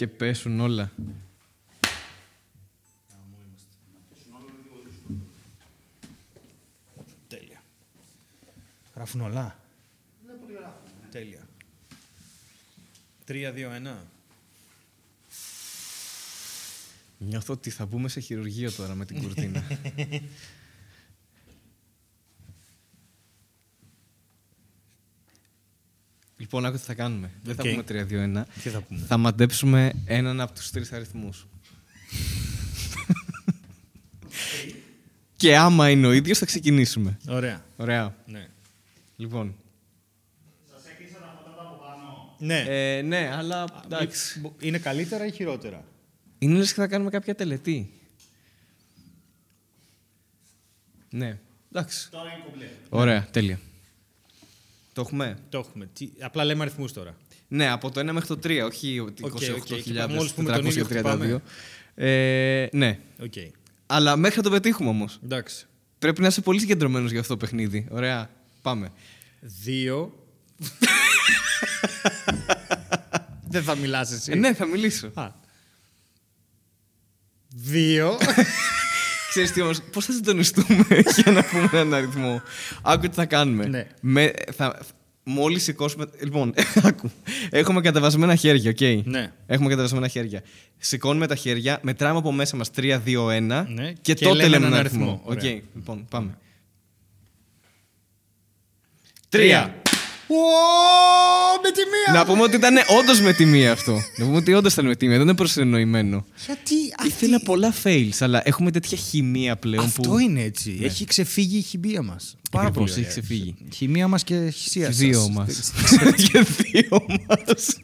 Και πέσουν όλα. Τέλεια. Γράφουν όλα. Τέλεια. 3-2-1. Νιώθω ότι θα μπούμε σε χειρουργείο τώρα με την κουρτίνα. λοιπόν, άκου τι θα κάνουμε. Δεν θα Οκ. πούμε 3-2-1. Τι θα πούμε; Θα μαντέψουμε έναν από τους τρεις αριθμούς. Και άμα είναι ο ίδιος θα ξεκινήσουμε. Ωραία. Ωραία. Ναι. Λοιπόν. Ναι. Ε, ναι, αλλά εντάξει. Μπο- Είναι καλύτερα ή χειρότερα; Είναι λες και θα κάνουμε κάποια τελετή. Ναι. Εντάξει. Τώρα είναι κομπλέ. Ωραία, τέλεια. Το έχουμε; Το έχουμε. Τι... Απλά λέμε αριθμούς τώρα. Ναι, από το 1 μέχρι το 3, όχι ότι Οκ, οκ. Και 28.432. μόλις πούμε τον ίδιο χτυπάμε. Ε, ναι. Οκ. Αλλά μέχρι να το πετύχουμε όμως. Εντάξει. Πρέπει να είσαι πολύ συγκεντρωμένος για αυτό το παιχνίδι. Ωραία. Πάμε. Δύο. Δεν θα μιλάς εσύ. Ε, ναι, θα μιλήσω. Α. Δύο. Ξέρεις τι όμως, πώς θα συντονιστούμε για να πούμε έναν αριθμό; Άκου τι θα κάνουμε. Ναι. Με, θα, μόλις σηκώσουμε... Λοιπόν, άκου. Έχουμε κατεβασμένα χέρια, οκ. Ναι. Έχουμε κατεβασμένα χέρια. Σηκώνουμε τα χέρια, μετράμε από μέσα μας 3, 2, 1 Ναι, και, και τότε λέμε λέμε έναν έναν αριθμό. αριθμό. Οκ, Ωραία. λοιπόν, πάμε. Τρία. Ω, με τη μία. Να πούμε ότι ήταν όντως με τη μία αυτό. Να πούμε ότι όντως ήταν με τη μία, δεν είναι προσυνεννοημένο. Γιατί αυτή... Ήθελα πολλά fails, αλλά έχουμε τέτοια χημεία πλέον Αυτό που. είναι έτσι. Έχει ξεφύγει η χημεία μας. Πάρα Ακριβώς, πολύ. έχει ωραία. ξεφύγει. Η χημεία μας και η χησία Και σας. δύο μας. Και δύο μας.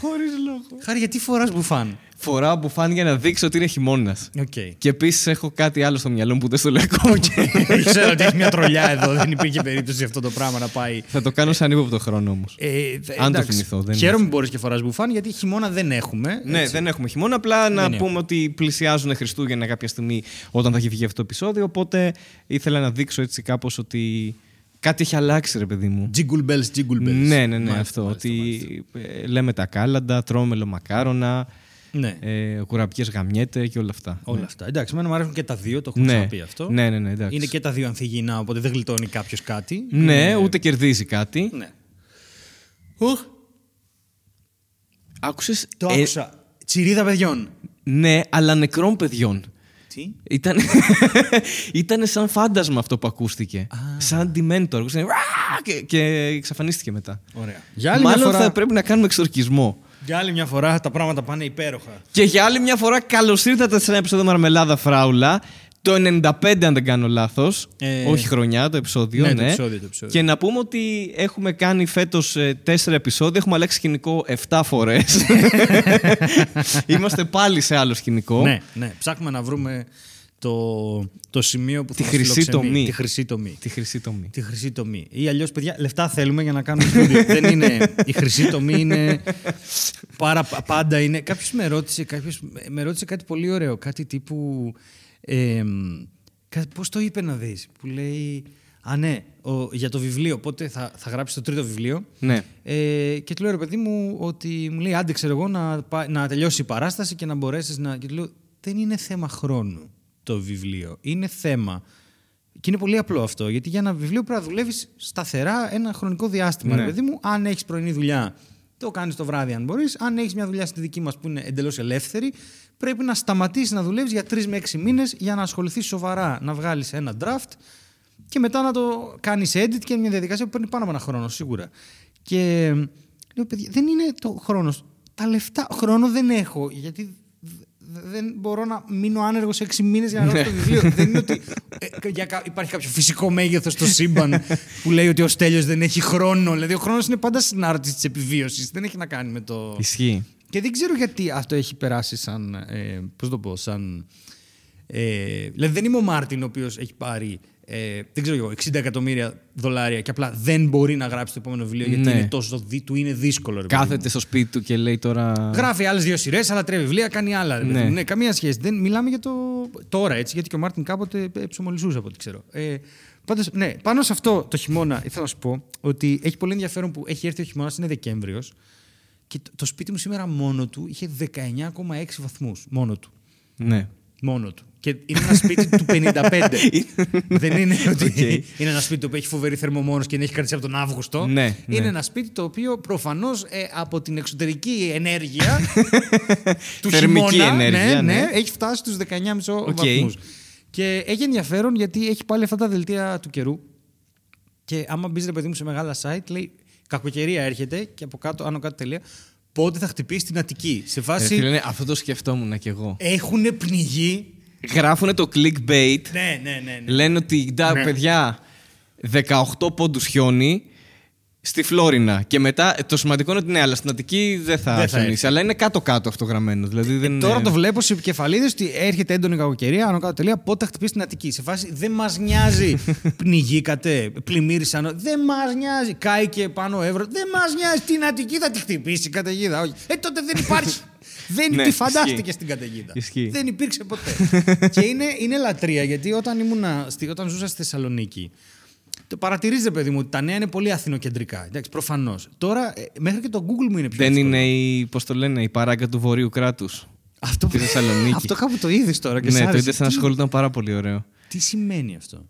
Χωρίς λόγο. Χάρη, γιατί φοράς μπουφάν; Φοράω μπουφάν για να δείξω ότι είναι χειμώνας. Οκ. Και επίσης έχω κάτι άλλο στο μυαλό μου που δεν στο λέω ακόμα. Ξέρω ότι έχεις μια τρολιά εδώ. Δεν υπήρχε περίπτωση αυτό το πράγμα να πάει. Θα το κάνω σαν ύποπτο χρόνο όμως. Ε, δε- Αν το εντάξει. θυμηθώ, δεν Χαίρομαι που μπορείς και φοράς μπουφάν γιατί χειμώνα δεν έχουμε. Ναι, έτσι. δεν έχουμε χειμώνα. Απλά να Δεν πούμε ότι πλησιάζουν Χριστούγεννα κάποια στιγμή όταν θα έχει βγει αυτό το επεισόδιο. Οπότε ήθελα να δείξω έτσι κάπως ότι κάτι έχει αλλάξει, ρε παιδί μου. Jingle bells, jingle bells. Ναι, ναι, ναι, Μάλιστα, αυτό. μάλιστα, ότι μάλιστα. ε, λέμε τα κάλαντα, τρώμε μελομακάρονα, Ναι. ε, κουραμπιές γαμιέται και όλα αυτά. Όλα αυτά. Εντάξει, εμένα μου αρέσουν και τα δύο, το έχουμε Ναι. ξαναπεί αυτό. Ναι, ναι, ναι, εντάξει. Είναι και τα δύο ανθυγιεινά, οπότε δεν γλιτώνει κάποιος κάτι. Ναι, ούτε κερδίζει κάτι. Ναι. Οχ, Άκουσες... το ε, άκουσα. Τσιρίδα παιδιών. ναι, αλλά νεκρών παιδιών. Τι; Ήταν... Ήτανε σαν φάντασμα αυτό που ακούστηκε. Σαν dementor. Ακούστηκε, «Ρα!» και, και εξαφανίστηκε μετά. Ωραία. Για άλλη, μια Μάλλον φορά, θα πρέπει να κάνουμε εξορκισμό. Για άλλη μια φορά τα πράγματα πάνε υπέροχα. Και για άλλη μια φορά, καλώς ήρθατε σε ένα επεισόδιο Μαρμελάδα Φράουλα. Το 95, αν δεν κάνω λάθος. Ε, Όχι χρονιά, το επεισόδιο. ναι, Ναι, το επεισόδιο, το επεισόδιο. Και να πούμε ότι έχουμε κάνει φέτος τέσσερα επεισόδια. Έχουμε αλλάξει σκηνικό 7 φορές. Είμαστε πάλι σε άλλο σκηνικό. Ναι, ναι. Ψάχνουμε να βρούμε το, το σημείο που Τη θα μας χρυσή φιλοξενεί. τομή. Τη χρυσή τομή. Τη χρυσή τομή. Τη χρυσή τομή. Ή αλλιώς, παιδιά, λεφτά θέλουμε για να κάνουμε στούντιο. Δεν είναι. Η χρυσή τομή είναι. Πάρα, πάντα είναι. Κάποιος με ρώτησε, κάποιος με ρώτησε κάτι πολύ ωραίο. Κάτι τύπου. Ε, Πώς το είπε να δεις, που λέει. Α, ναι, ο, για το βιβλίο. Πότε θα, θα γράψεις το τρίτο βιβλίο. Ναι. Ε, και του λέω ρε παιδί μου ότι μου λέει άντε ξέρω εγώ να, πά- να τελειώσει η παράσταση και να μπορέσεις να... Και του λέω δεν είναι θέμα χρόνου το βιβλίο. Είναι θέμα... Και είναι πολύ απλό αυτό, γιατί για ένα βιβλίο πρέπει να δουλεύεις σταθερά ένα χρονικό διάστημα. Ναι. Ρε παιδί μου, αν έχεις πρωινή δουλειά, το κάνεις το βράδυ αν μπορείς. Αν έχεις μια δουλειά στη δική μας που είναι εντελώς ελεύθερη, πρέπει να σταματήσεις να δουλεύεις για τρεις με έξι μήνες για να ασχοληθείς σοβαρά να βγάλεις ένα draft και μετά να το κάνεις edit και είναι μια διαδικασία που παίρνει πάνω από ένα χρόνο σίγουρα. Και λέω, παιδιά, δεν είναι το χρόνος. Τα λεφτά, χρόνο δεν έχω, γιατί δε- δεν μπορώ να μείνω άνεργος σε έξι μήνες για να γράψω το βιβλίο. δεν είναι ότι ε, για κα- υπάρχει κάποιο φυσικό μέγεθος στο σύμπαν που λέει ότι ο Στέλιος δεν έχει χρόνο. Δηλαδή, ο χρόνος είναι πάντα συνάρτηση της επιβίωσης. Δεν έχει να κάνει με το. Ισχύει. Και δεν ξέρω γιατί αυτό έχει περάσει σαν. Ε, Πώς το πω, σαν. Ε, δηλαδή δεν είμαι ο Μάρτιν ο οποίος έχει πάρει ε, δεν ξέρω εγώ, 60 εκατομμύρια δολάρια και απλά δεν μπορεί να γράψει το επόμενο βιβλίο γιατί Ναι. είναι τόσο, δι- του είναι δύσκολο. Ρε, παιδί μου. Κάθεται στο σπίτι του και λέει τώρα. Γράφει άλλες δύο σειρές, άλλα τρία βιβλία, κάνει άλλα. ρε παιδί Ναι. μου. ναι, καμία σχέση. Δεν, μιλάμε για το. Τώρα έτσι, γιατί και ο Μάρτιν κάποτε ε, ψωμολυσσούσε από ό,τι ξέρω. Ε, πάντως, ναι, πάνω σε αυτό το χειμώνα ήθελα να σου πω ότι έχει πολύ ενδιαφέρον που έχει έρθει ο χειμώνας, είναι Δεκέμβριος. Και το, το σπίτι μου σήμερα μόνο του είχε 19,6 βαθμούς. Μόνο του. Ναι. Μόνο του. Και είναι ένα σπίτι του 55. Δεν είναι ότι Οκ. είναι ένα σπίτι που έχει φοβερή θερμομόνωση και έχει κρατήσει από τον Αύγουστο. Ναι, ναι. Είναι ένα σπίτι το οποίο προφανώς από την εξωτερική ενέργεια του Θερμική χειμώνα ενέργεια, ναι, ναι. έχει φτάσει στους 19,5 Οκ. βαθμούς. Και έχει ενδιαφέρον γιατί έχει πάλι αυτά τα δελτία του καιρού. Και άμα μπεις ρε παιδί μου σε μεγάλα site, λέει κακοκαιρία έρχεται και από κάτω, άνω κάτω τελεία. Πότε θα χτυπήσει την Αττική. Σε Ρε φάση φίλε, ναι, αυτό το σκεφτόμουν κι εγώ. έχουν πνιγεί. Γράφουνε το clickbait. Ναι, ναι, ναι. ναι. Λένε ότι «Ντα, Ναι. παιδιά, 18 πόντους χιόνι στη Φλόρινα. Και μετά το σημαντικό είναι ότι ναι, αλλά στην Αττική δεν θα Δεν θα χιονίσει. έρθει. Αλλά είναι κάτω-κάτω αυτό γραμμένο. Δηλαδή δεν Τώρα είναι... το βλέπω σε επικεφαλίδες ότι έρχεται έντονη κακοκαιρία, άνω κάτω τελεία, πότε θα χτυπήσει την Αττική. Σε φάση δεν μας νοιάζει. Πνιγήκατε, πλημμύρισαν. Δεν μας νοιάζει. Κάηκε πάνω ο Εύρο. Δεν μας νοιάζει. Την Αττική θα τη χτυπήσει η καταιγίδα. Όχι. Ε, τότε δεν υπάρχει. δεν Ναι, τη φαντάστηκες ισχύει. στην καταιγίδα. Ισχύει. Δεν υπήρξε ποτέ. και είναι, είναι λατρεία γιατί όταν, ήμουνα, στη, όταν ζούσα στη Θεσσαλονίκη. Το παρατηρείς, ρε παιδί μου, ότι τα νέα είναι πολύ αθηνοκεντρικά. Εντάξει, προφανώς. Τώρα, ε, μέχρι και το Google μου είναι πιο Δεν εύκολο. είναι η, πώς το λένε, η παράγκα του Βορείου κράτους. Αυτό, Στη Θεσσαλονίκη. αυτό κάπου το είδες τώρα και σ' Ναι, το άρεσε. είδες σε ένα σχόλιο, ήταν πάρα πολύ ωραίο. Τι σημαίνει αυτό;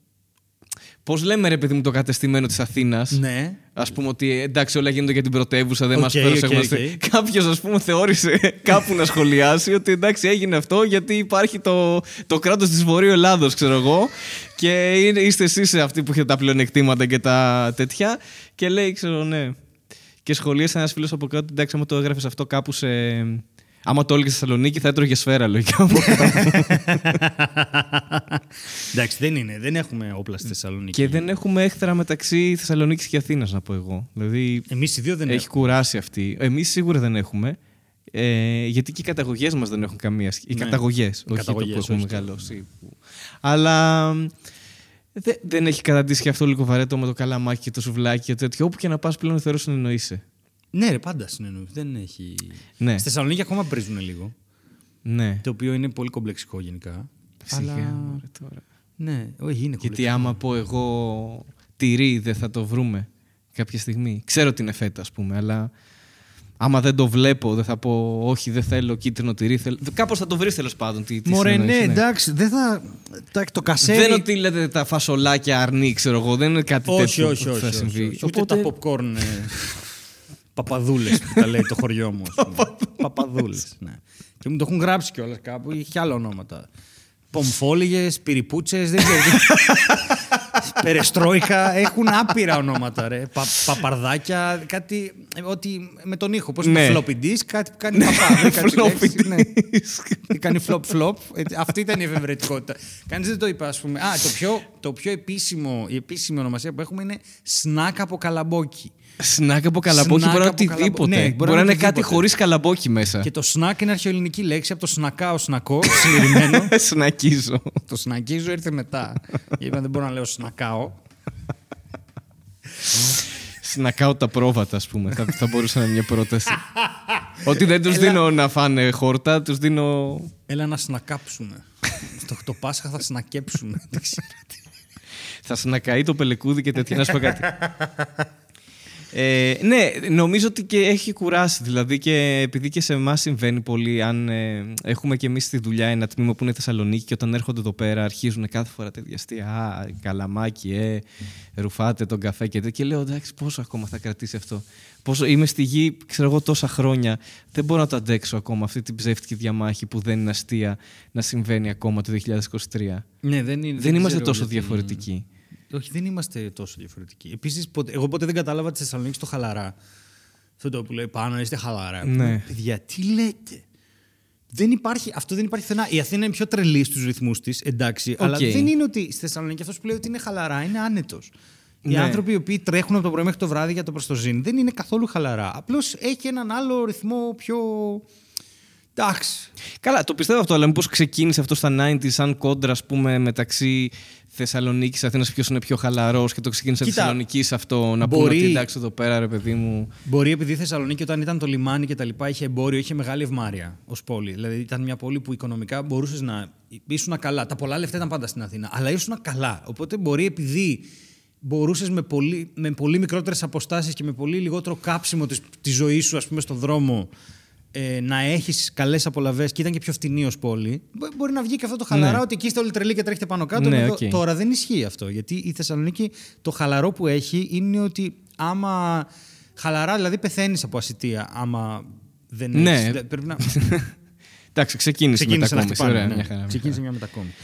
Πώς λέμε, ρε παιδί μου, το κατεστημένο της Αθήνας; Ναι. Α πούμε ότι ε, εντάξει, όλα γίνονται για την πρωτεύουσα, δεν Οκ, μας μας οκ, φέρουν. οκ. Κάποιος, ας πούμε, θεώρησε κάπου να σχολιάσει ότι εντάξει, έγινε αυτό γιατί υπάρχει το, το κράτος της Βορείου Ελλάδος, ξέρω εγώ. Και είναι, είστε εσείς αυτοί που έχετε τα πλεονεκτήματα και τα τέτοια. Και λέει, ξέρω, ναι. Και σχολίασε ένας φίλος από κάτω, εντάξει, άμα το έγραφες αυτό κάπου σε. Άμα το έλεγε στη Θεσσαλονίκη, θα έτρωγε σφαίρα λογικά. Εντάξει, δεν είναι. Δεν έχουμε όπλα στη Θεσσαλονίκη. και δεν έχουμε έχθρα μεταξύ Θεσσαλονίκης και Αθήνας, να πω εγώ. Δηλαδή, Εμείς οι δύο δεν έχει έχουμε. κουράσει αυτή. Εμείς σίγουρα δεν έχουμε. Ε, γιατί και οι καταγωγές μας δεν έχουν καμία σχέση. Οι Ναι. καταγωγές, Οι όχι το καταγωγές, που έχουμε όχι το- μεγαλώσει. που- Αλλά μ, δε- δεν έχει καταντήσει και αυτό λίγο βαρέτο με το καλαμάκι και το σουβλάκι και τέτοιο. Όπου και να πας πλέον θεωρώ συνεννοείσαι. Ναι, ρε, πάντα συνεννοεί. Δεν έχει. Ναι. Στη Θεσσαλονίκη ακόμα πρίζουν λίγο. Ναι. Το οποίο είναι πολύ κομπλεξικό γενικά. Σιγά, Αλλά- μωρέ, τώρα. Ναι, όχι, είναι Γιατί άμα πω εγώ τυρί δεν θα το βρούμε κάποια στιγμή. Ξέρω ότι είναι φέτα, ας πούμε, αλλά άμα δεν το βλέπω, δεν θα πω όχι, δεν θέλω κίτρινο τυρί. Θέλω... Κάπως θα το βρεις τέλος πάντων. Τι, τι Μωρέ, ναι, συνεννόηση, εντάξει, δεν θα. Εντάξει, το κασέρι. Δεν είναι ότι λέτε τα φασολάκια αρνί, ξέρω εγώ. Δεν είναι κάτι όχι, τέτοιο όχι, που όχι, θα όχι, συμβεί. όχι. Ούτε τα popcorn. Ε, παπαδούλες που τα λέει το χωριό μου. Παπαδούλες. Ναι. Και μου το έχουν γράψει κιόλας κάπου. Είχε και άλλα ονόματα. Πομφόλιγες, πυριπούτσε, δεν ξέρω. τι. Περεστρόικα, έχουν άπειρα ονόματα, ρε. Πα, παπαρδάκια, κάτι. ε, Ότι με τον ήχο. Πώς Ναι. είναι floppy disk, κάτι που κάνει παπά. βρήκα τη Floppy λέξη, ναι. disk. Τι κάνει flop flop. Ε, Αυτή ήταν η εφευρετικότητα. Κανείς δεν το είπε, ας πούμε. Α, το πιο, το πιο επίσημο, η επίσημη ονομασία που έχουμε είναι σνακ από καλαμπόκι. Σνακ από καλαμπόκι Σνακ μπορεί να από είναι καλαμπόκι. οτιδήποτε. Ναι, μπορεί να είναι κάτι οτιδήποτε. χωρίς καλαμπόκι μέσα. Και το σνακ είναι αρχαιοελληνική λέξη από το σνακάω σνακό, συλληρημένο. Σνακίζω. το σνακίζω ήρθε μετά. Είπα δεν μπορώ να λέω σνακάω. Σνακάω τα πρόβατα, ας πούμε. θα, θα μπορούσε να είναι μια πρόταση. Ότι δεν τους δίνω να φάνε χόρτα, τους δίνω. Έλα να σνακάψουμε. στο το Πάσχα θα σνακέψουμε. Δεν ξέρω τι. Θα σνακαεί το πελεκούδι και τέτοια. Να σου πω κάτι. Ε, ναι, νομίζω ότι και έχει κουράσει. Δηλαδή και επειδή και σε εμάς συμβαίνει πολύ, αν ε, έχουμε και εμείς στη δουλειά ένα τμήμα που είναι Θεσσαλονίκη και όταν έρχονται εδώ πέρα αρχίζουν κάθε φορά τέτοια αστεία. Α, καλαμάκι, ε, ρουφάτε τον καφέ και τέτοια. Και λέω εντάξει, πόσο ακόμα θα κρατήσει αυτό; Πόσο, είμαι στη γη, ξέρω εγώ, τόσα χρόνια. Δεν μπορώ να το αντέξω ακόμα αυτή την ψεύτικη διαμάχη που δεν είναι αστεία να συμβαίνει ακόμα το 2023. Ναι, δεν, είναι, Δεν, είμαστε ξέρω τόσο γιατί- διαφορετικοί. Όχι, δεν είμαστε τόσο διαφορετικοί. Επίσης, εγώ ποτέ δεν κατάλαβα τη Θεσσαλονίκη στο χαλαρά. Αυτό το που λέει πάνω, είστε χαλαρά. Ναι. Παιδιά, τι λέτε; Δεν υπάρχει, αυτό δεν υπάρχει πουθενά. Η Αθήνα είναι πιο τρελή στους ρυθμούς της, εντάξει. Αλλά Οκ. δεν είναι ότι στη Θεσσαλονίκη αυτός που λέει ότι είναι χαλαρά είναι άνετος. Οι Ναι. άνθρωποι οι οποίοι τρέχουν από το πρωί μέχρι το βράδυ για το προστοζήν δεν είναι καθόλου χαλαρά. Απλώς έχει έναν άλλο ρυθμό πιο. Εντάξει. Καλά, το πιστεύω αυτό, αλλά μήπω ξεκίνησε αυτό στα 90 σαν κόντρα, ας πούμε, μεταξύ Θεσσαλονίκης Αθήνας, ποιος είναι πιο χαλαρός και το ξεκίνησε Κοίτα, Θεσσαλονίκης αυτό. Να μπορεί- πούμε ότι εντάξει, εδώ πέρα, ρε παιδί μου. Μπορεί επειδή η Θεσσαλονίκη όταν ήταν το λιμάνι και τα λοιπά είχε εμπόριο, είχε μεγάλη ευμάρεια ως πόλη. Δηλαδή ήταν μια πόλη που οικονομικά μπορούσες να. ήσουν καλά. Τα πολλά λεφτά ήταν πάντα στην Αθήνα, αλλά ήσουν καλά. Οπότε μπορεί επειδή μπορούσες με πολύ, με πολύ μικρότερες αποστάσεις και με πολύ λιγότερο κάψιμο τη της ζωής σου, ας πούμε, στον δρόμο ε, να έχεις καλές απολαβές και ήταν και πιο φτηνή ως πόλη. μπο- Μπορεί να βγει και αυτό το χαλαρά Ναι. ότι εκεί είστε όλοι τρελοί και τρέχετε πάνω κάτω. Ναι, Εδώ- οκ. Τώρα δεν ισχύει αυτό. Γιατί η Θεσσαλονίκη το χαλαρό που έχει είναι ότι άμα. Χαλαρά, δηλαδή πεθαίνεις από ασιτία. Άμα δεν Ναι. έχεις- δε- πρέπει να. Εντάξει, ξεκίνησε, Ξεκίνησε να μετακόμιση. χτυπάνε. Ωραία, ναι. μια χαρά, μια Ξεκίνησε μια μετακόμιση.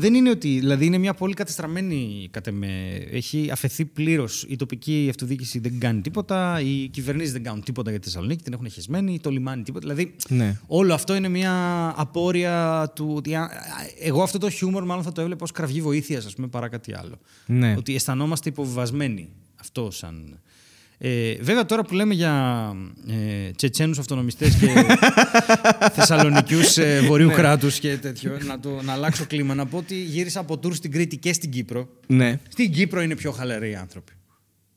Δεν είναι ότι. Δηλαδή είναι μια πολύ κατεστραμμένη κατ' εμέ. Έχει αφαιθεί πλήρως. Η τοπική αυτοδιοίκηση δεν κάνει τίποτα. Οι κυβερνήσεις δεν κάνουν τίποτα για τη Θεσσαλονίκη. Την έχουν χεσμένη. Το λιμάνι τίποτα. Δηλαδή Ναι. όλο αυτό είναι μια απόρρια του. Ότι α- α- εγώ αυτό το χιούμορ μάλλον θα το έβλεπα ως κραυγή βοήθειας, ας πούμε, παρά κάτι άλλο. Ναι. Ότι αισθανόμαστε υποβιβασμένοι. Αυτό σαν. Ε, βέβαια τώρα που λέμε για ε, Τσετσένους αυτονομιστές και Θεσσαλονικιούς ε, βορείου κράτους και τέτοιο, να, το, να αλλάξω κλίμα, να πω ότι γύρισα από τουρ στην Κρήτη και στην Κύπρο. Ναι. Στην Κύπρο είναι πιο χαλαροί οι άνθρωποι.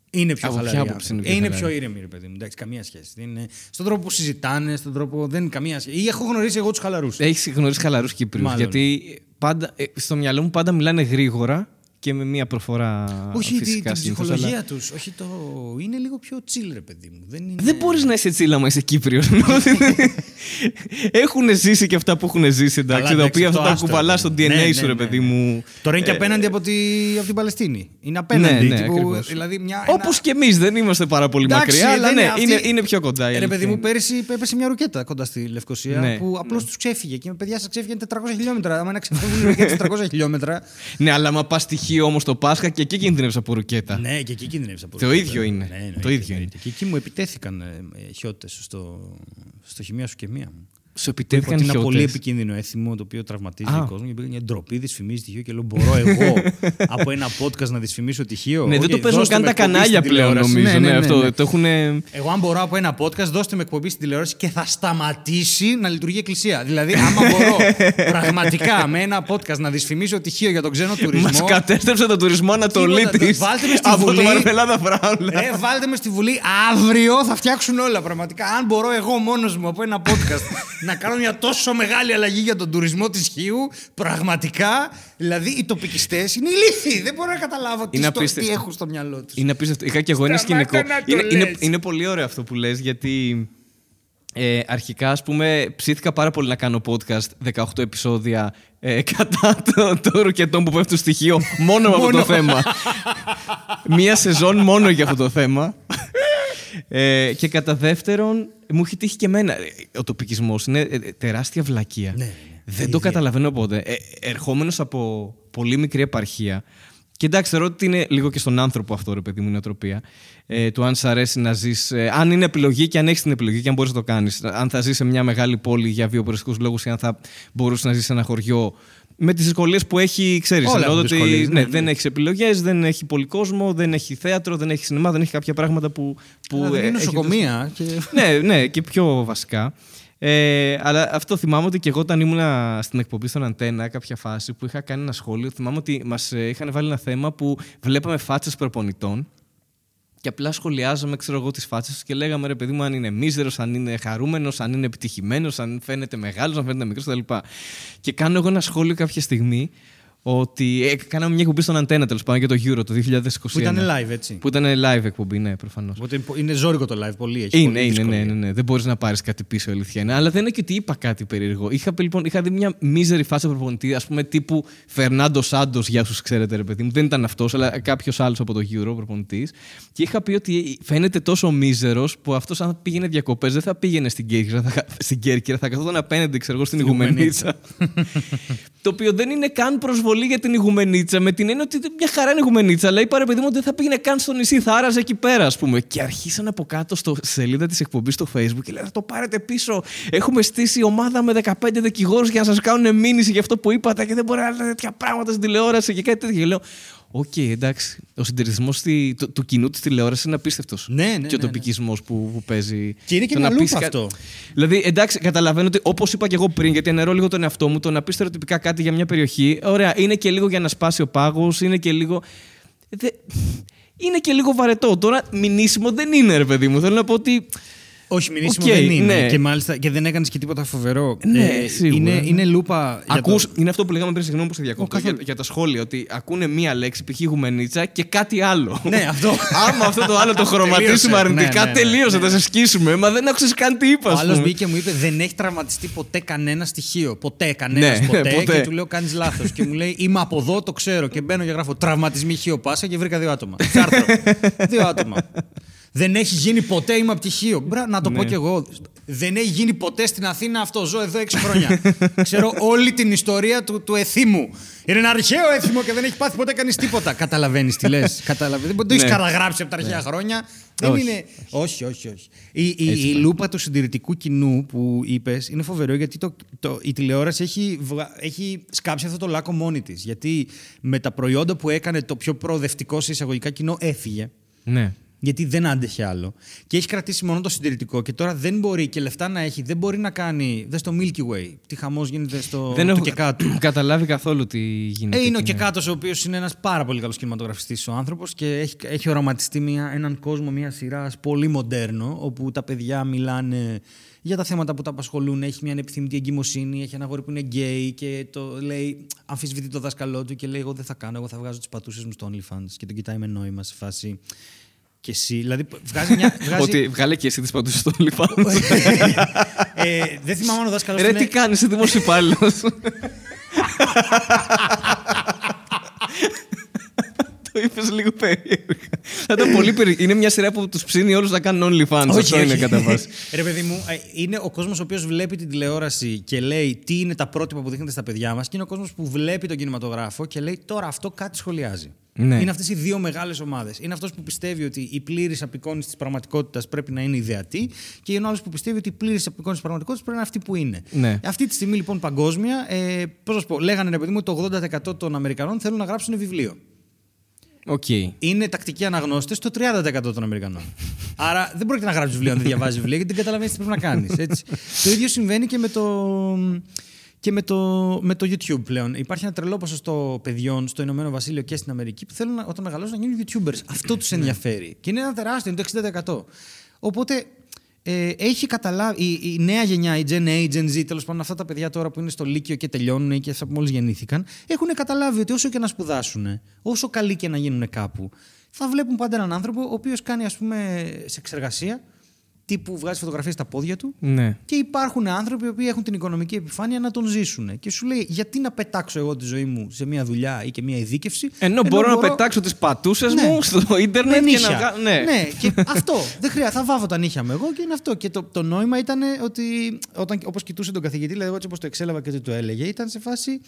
Είναι πιο Από χαλαροί. ποια οι άποψη άνθρωποι. είναι πιο είναι πιο χαλαροί; ήρεμοι, ρε παιδί μου. Εντάξει, καμία σχέση. Είναι στον τρόπο που συζητάνε, στον τρόπο. Δεν είναι καμία σχέση. Ή έχω γνωρίσει εγώ τους χαλαρούς. Έχεις γνωρίσει χαλαρούς Κύπριους. Μάλλον. Γιατί πάντα, ε, στο μυαλό μου πάντα μιλάνε γρήγορα και με μία προφορά. όχι τη, φυσικά την συνήθως, ψυχολογία αλλά- τους. Όχι το. Είναι λίγο πιο chill, ρε παιδί μου. Δεν, είναι... Δεν μπορείς να είσαι τσίλα μα είσαι Κύπριος. έχουν ζήσει και αυτά που έχουν ζήσει, εντάξει. Καλά, τα οποία εντάξει, αυτά το τα άστο, κουβαλάς ρε στο παιδί DNA μου. Ναι, σου, ναι, ρε ναι, παιδί ναι. μου. Τώρα είναι και Ε, απέναντι από, τη, από την Παλαιστίνη. Είναι απέναντι. Ναι, ναι, τύπου, ακριβώς. δηλαδή μια, Όπως και εμείς δεν είμαστε πάρα πολύ Εντάξει, μακριά, αλλά δεν ναι, είναι είναι, αυτή- είναι πιο κοντά. η Ε, Ρε παιδί αλήθεια μου, είναι. πέρυσι έπεσε μια ρουκέτα κοντά στη Λευκοσία Ναι. που απλώς τους ξέφυγε. Και με παιδιά σας ξέφυγαν 400 χιλιόμετρα. Άμα να ξεφεύγουν ρουκέτες 400 χιλιόμετρα. Ναι, αλλά άμα πας στοιχείο όμως το Πάσχα και εκεί κινδυνεύει από ρουκέτα. ναι, και εκεί κινδυνεύει από Το ρουκέτα. ίδιο είναι. Ναι, ναι, Το ναι, ίδιο ναι. είναι. Και εκεί μου επιτέθηκαν ε, χιώτε στο, στο χημεία σου και μία μου. Σου Ότι επιτέθηκαν είναι ένα πολύ χιώτες. επικίνδυνο έθιμο το οποίο τραυματίζει Α. τον κόσμος. Και πήγαινε μια ντροπή, δυσφημίζει τυχείο και λέω: Μπορώ εγώ από ένα podcast να δυσφημίσω τυχείο. Ναι, δεν Οκ, το παίζουν δώστε καν με τα εκπομπή κανάλια στην πλέον, τηλεόραση. νομίζω. Ναι, ναι, ναι, αυτό, ναι. Το έχουν. Εγώ, αν μπορώ από ένα podcast, δώστε με εκπομπή στην τηλεόραση και θα σταματήσει να λειτουργεί η εκκλησία. Δηλαδή, άμα μπορώ πραγματικά με ένα podcast να δυσφημίσω τυχείο για τον ξένο τουρισμό. Μα κατέστρεψε τον τουρισμό Ανατολή Τίποτα, της. βάλτε με στη Από Βουλή. το Μαρμελάδα Φράουλα. Ρε, βάλτε με στη Βουλή αύριο θα φτιάξουν όλα πραγματικά. Αν μπορώ εγώ μόνος μου από ένα podcast να κάνω μια τόσο μεγάλη αλλαγή για τον τουρισμό της Χίου, πραγματικά. Δηλαδή οι τοπικιστές είναι ηλίθιοι. Δεν μπορώ να καταλάβω τι, Είναι στο, τι απίστευτο. έχουν στο μυαλό τους. Είναι απίστευτο. Είχα και εγώ ένα Σταμάτα σκηνικό. να το Είναι, είναι, λες. είναι πολύ ωραίο αυτό που λες γιατί ε, αρχικά ας πούμε ψήθηκα πάρα πολύ να κάνω podcast 18 επεισόδια ε, κατά το, το ρουκετό που πέφτει στο στοιχείο μόνο με αυτό το Μόνο. θέμα. Μία σεζόν μόνο για αυτό το θέμα. Ε, και κατά δεύτερον, μου έχει τύχει και εμένα. ε, Ο τοπικισμός είναι ε, ε, τεράστια βλακεία. Ναι, ναι, ναι. Δεν το καταλαβαίνω ποτέ. Ε, Ερχόμενος από πολύ μικρή επαρχία. Και εντάξει, θεωρώ ότι είναι λίγο και στον άνθρωπο αυτό, ρε παιδί μου, η νοοτροπία. Ε, του αν σ' αρέσει να ζεις. αν είναι επιλογή και αν έχεις την επιλογή και αν μπορείς να το κάνεις. Αν θα ζεις σε μια μεγάλη πόλη για βιοποριστικού λόγους ή αν θα μπορούσες να ζεις σε ένα χωριό. Με τις δυσκολίες που έχει, ξέρεις. Όλα έχουν δυσκολίες, ναι, ναι, ναι. δεν έχεις επιλογές, δεν έχει πολύ κόσμο, δεν έχει θέατρο, δεν έχει σινεμά, δεν έχει κάποια πράγματα που. που Δηλαδή, ε, είναι έχεις νοσοκομεία. Και... ναι, ναι, και πιο βασικά. Ε, αλλά αυτό θυμάμαι ότι και εγώ όταν ήμουν στην εκπομπή στον Αντένα, κάποια φάση που είχα κάνει ένα σχόλιο, θυμάμαι ότι μας είχαν βάλει ένα θέμα που βλέπαμε φάτσες προπονητών και απλά σχολιάζαμε, ξέρω εγώ, τις φάτσες τους και λέγαμε ρε παιδί μου, αν είναι μίζερος, αν είναι χαρούμενος, αν είναι επιτυχημένος, αν φαίνεται μεγάλος, αν φαίνεται μικρός κτλ. Και κάνω εγώ ένα σχόλιο κάποια στιγμή ότι. Ε, κάναμε μια εκπομπή στον Αντένα τέλος πάντων για το Euro το 2021. Που ήταν live, έτσι. Που ήταν live εκπομπή, ναι, προφανώς. Οπότε είναι ζώρικο το live, πολύ έχει. Είναι, πολύ είναι, δυσκολία. ναι, ναι, ναι. Δεν μπορείς να πάρεις κάτι πίσω, η αλήθεια είναι. Αλλά δεν είναι και ότι είπα κάτι περίεργο. Είχα, λοιπόν, είχα δει μια μίζερη φάση προπονητή, ας πούμε, τύπου Φερνάντο Σάντος, για όσους ξέρετε, ρε παιδί μου. Δεν ήταν αυτός, αλλά κάποιος άλλος από το Euro προπονητής. Και είχα πει ότι φαίνεται τόσο μίζερος που αυτός, αν πήγαινε διακοπές, δεν θα πήγαινε στην Κέρκυρα, θα, στην Κέρκυρα, θα καθόταν απέναντι, ξέρω εγώ, στην Στην Ιγουμενίτσα. το οποίο δεν είναι καν προσβολή για την Ιγουμενίτσα, με την έννοια ότι μια χαρά είναι Ιγουμενίτσα, αλλά είπα ρε παιδί μου ότι δεν θα πήγαινε καν στο νησί, θα άραζε εκεί πέρα, ας πούμε. Και αρχίσαν από κάτω στο στη σελίδα της εκπομπής στο Facebook και λέει θα το πάρετε πίσω. Έχουμε στήσει ομάδα με 15 δικηγόρους για να σας κάνουν μήνυση για αυτό που είπατε και δεν μπορεί να λέτε τέτοια πράγματα στην τηλεόραση και κάτι τέτοιο. Και λέω, Οκ, εντάξει. Ο συντηρητισμός του, του κοινού της τηλεόρασης είναι απίστευτος. Ναι, ναι, Και ο ναι, ναι. τοπικισμός που, που παίζει. Και είναι και Το μια να λούπα πεις κα- αυτό. Δηλαδή, εντάξει, καταλαβαίνω ότι όπως είπα και εγώ πριν, γιατί αναιρώ λίγο τον εαυτό μου, το να πεις στερεοτυπικά κάτι για μια περιοχή, ωραία, είναι και λίγο για να σπάσει ο πάγος, είναι και λίγο. Δε... Είναι και λίγο βαρετό. Τώρα, μηνύσιμο δεν είναι, ρε παιδί μου. Θέλω να πω ότι. Όχι, μηνύσιμο Οκ, δεν είναι. ναι. Και μάλιστα και δεν έκανες και τίποτα φοβερό. Ε, Ναι, σίγουρα, είναι, ναι. είναι λούπα. για Ακούς, το- Είναι αυτό που λέγαμε πριν, συγγνώμη που σε διακόπτω, Ω, καθόλου. για, για τα σχόλια. Ότι ακούνε μία λέξη, π.χ. Ηγουμενίτσα και κάτι άλλο. Ναι, αυτό. Άμα αυτό το άλλο το χρωματίσουμε Τελείωσε. αρνητικά, Ναι, ναι, ναι, τελείωσε. ναι. Θα σε σκίσουμε. Μα δεν άκουσες καν τι είπα. Ο ας άλλος πούμε. μπήκε και μου είπε: Δεν έχει τραυματιστεί ποτέ κανένα στοιχείο. Ποτέ, κανένας Ναι, ποτέ. ποτέ. Και του λέω: Κάνεις λάθος. και μου λέει: Είμαι από εδώ, το ξέρω. Και μπαίνω και γράφω Τραυματισμοί Χίο Πάσα και βρήκα δύο άτομα. Σε άρθρο. δύο άτομα. Δεν έχει γίνει ποτέ, είμαι από τη Χίο. Μπρα, να το Ναι. πω κι εγώ. Δεν έχει γίνει ποτέ στην Αθήνα αυτό. Ζω εδώ 6 χρόνια. Ξέρω όλη την ιστορία του, του εθήμου. Είναι ένα αρχαίο έθιμο και δεν έχει πάθει ποτέ κανείς τίποτα. Καταλαβαίνεις τι λες. Δεν το έχεις Ναι. καταγράψει από τα αρχαία χρόνια. Δεν Όχι. είναι. Όχι, όχι, όχι. Η, η, η λούπα του συντηρητικού κοινού που είπες είναι φοβερό γιατί το, το, η τηλεόραση έχει, βγα- έχει σκάψει αυτό το λάκκο μόνη της. Γιατί με τα προϊόντα που έκανε το πιο προοδευτικό σε εισαγωγικά κοινό έφυγε. Ναι. Γιατί δεν άντεχε άλλο. Και έχει κρατήσει μόνο το συντηρητικό και τώρα δεν μπορεί και λεφτά να έχει, δεν μπορεί να κάνει. Δες στο Milky Way. Τι χαμός γίνεται στο Δεν το έχω και κάτω. καταλάβει καθόλου τι γίνεται. Ε, είναι ο εκεί, ναι. Κεκάτος, ο οποίος είναι ένας πάρα πολύ καλός κινηματογραφιστής ο άνθρωπος και έχει, έχει οραματιστεί μια, έναν κόσμο μια σειρά πολύ μοντέρνο, όπου τα παιδιά μιλάνε για τα θέματα που τα απασχολούν. Έχει μια ανεπιθυμητή εγκυμοσύνη, έχει ένα αγόρι που είναι γκέι και το λέει, αμφισβητεί το δάσκαλό του και λέει: Εγώ δεν θα κάνω, εγώ θα βγάζω τις πατούσες μου στο OnlyFans. Και τον κοιτάει με νόημα σε φάση. Και εσύ, δηλαδή βγάζει μια. Βγάζει... Ότι βγάλε και εσύ τις παντούς στο λοιπόν. ε, δεν θυμάμαι αν ο δάσκαλος. Ρε, τι κάνεις, είσαι δημόσιο υπάλληλο. Το είπες λίγο περίεργα. Θα ήταν πολύ περίεργο. Είναι μια σειρά που τους ψήνει όλους να κάνουν OnlyFans. Αυτό είναι κατά βάση. Ρε παιδί μου, ε, είναι ο κόσμος ο οποίος βλέπει την τηλεόραση και λέει τι είναι τα πρότυπα που δείχνετε στα παιδιά μας, και είναι ο κόσμος που βλέπει τον κινηματογράφο και λέει τώρα αυτό κάτι σχολιάζει. Ναι. Είναι αυτές οι δύο μεγάλες ομάδες. Είναι αυτός που πιστεύει ότι η πλήρης απεικόνιση της πραγματικότητας πρέπει να είναι ιδεατή, και είναι ο άλλος που πιστεύει ότι η πλήρης απεικόνηση της πραγματικότητας πρέπει να είναι αυτή που είναι. Ναι. Αυτή τη στιγμή λοιπόν παγκόσμια, ε, πώς να σου πω, λέγανε ρε παιδί μου ότι το 80% των Αμερικανών θέλουν να γράψουν βιβλίο. Οκ. Είναι τακτικοί αναγνώστες το 30% των Αμερικανών. Άρα δεν πρόκειται να γράψεις βιβλίο αν δεν διαβάζεις βιβλία, γιατί δεν καταλαβαίνεις τι πρέπει να κάνεις. το ίδιο συμβαίνει και με το. Και με το, με το YouTube πλέον. Υπάρχει ένα τρελό ποσοστό παιδιών στο Ηνωμένο Βασίλειο και στην Αμερική που θέλουν να- όταν μεγαλώσουν να γίνουν YouTubers. Αυτό τους ενδιαφέρει. Και είναι ένα τεράστιο, είναι το 60%. Οπότε ε, έχει καταλάβει η, η νέα γενιά, η Gen A, η Gen Z, τέλος πάντων αυτά τα παιδιά τώρα που είναι στο Λύκειο και τελειώνουν ή και αυτά που μόλις γεννήθηκαν, έχουν καταλάβει ότι όσο και να σπουδάσουν, όσο καλοί και να γίνουν κάπου, θα βλέπουν πάντα έναν άνθρωπο ο οποίος κάνει, ας πούμε, σε εξεργασία, τύπου βγάζει φωτογραφίες στα πόδια του. Ναι. Και υπάρχουν άνθρωποι οι οποίοι έχουν την οικονομική επιφάνεια να τον ζήσουν. Και σου λέει, γιατί να πετάξω εγώ τη ζωή μου σε μια δουλειά ή και μια ειδίκευση. Ενώ μπορώ να πετάξω τις πατούσες Ναι. μου στο με ίντερνετ και νύχια. να βγάλω. Ναι. και αυτό. Δεν χρειάζεται. Θα βάβω τα νύχια μου εγώ και είναι αυτό. Και το, το νόημα ήταν ότι όταν, όπως κοιτούσε τον καθηγητή, δηλαδή έτσι όπως το εξέλαβα και τι το έλεγε, ήταν σε φάση.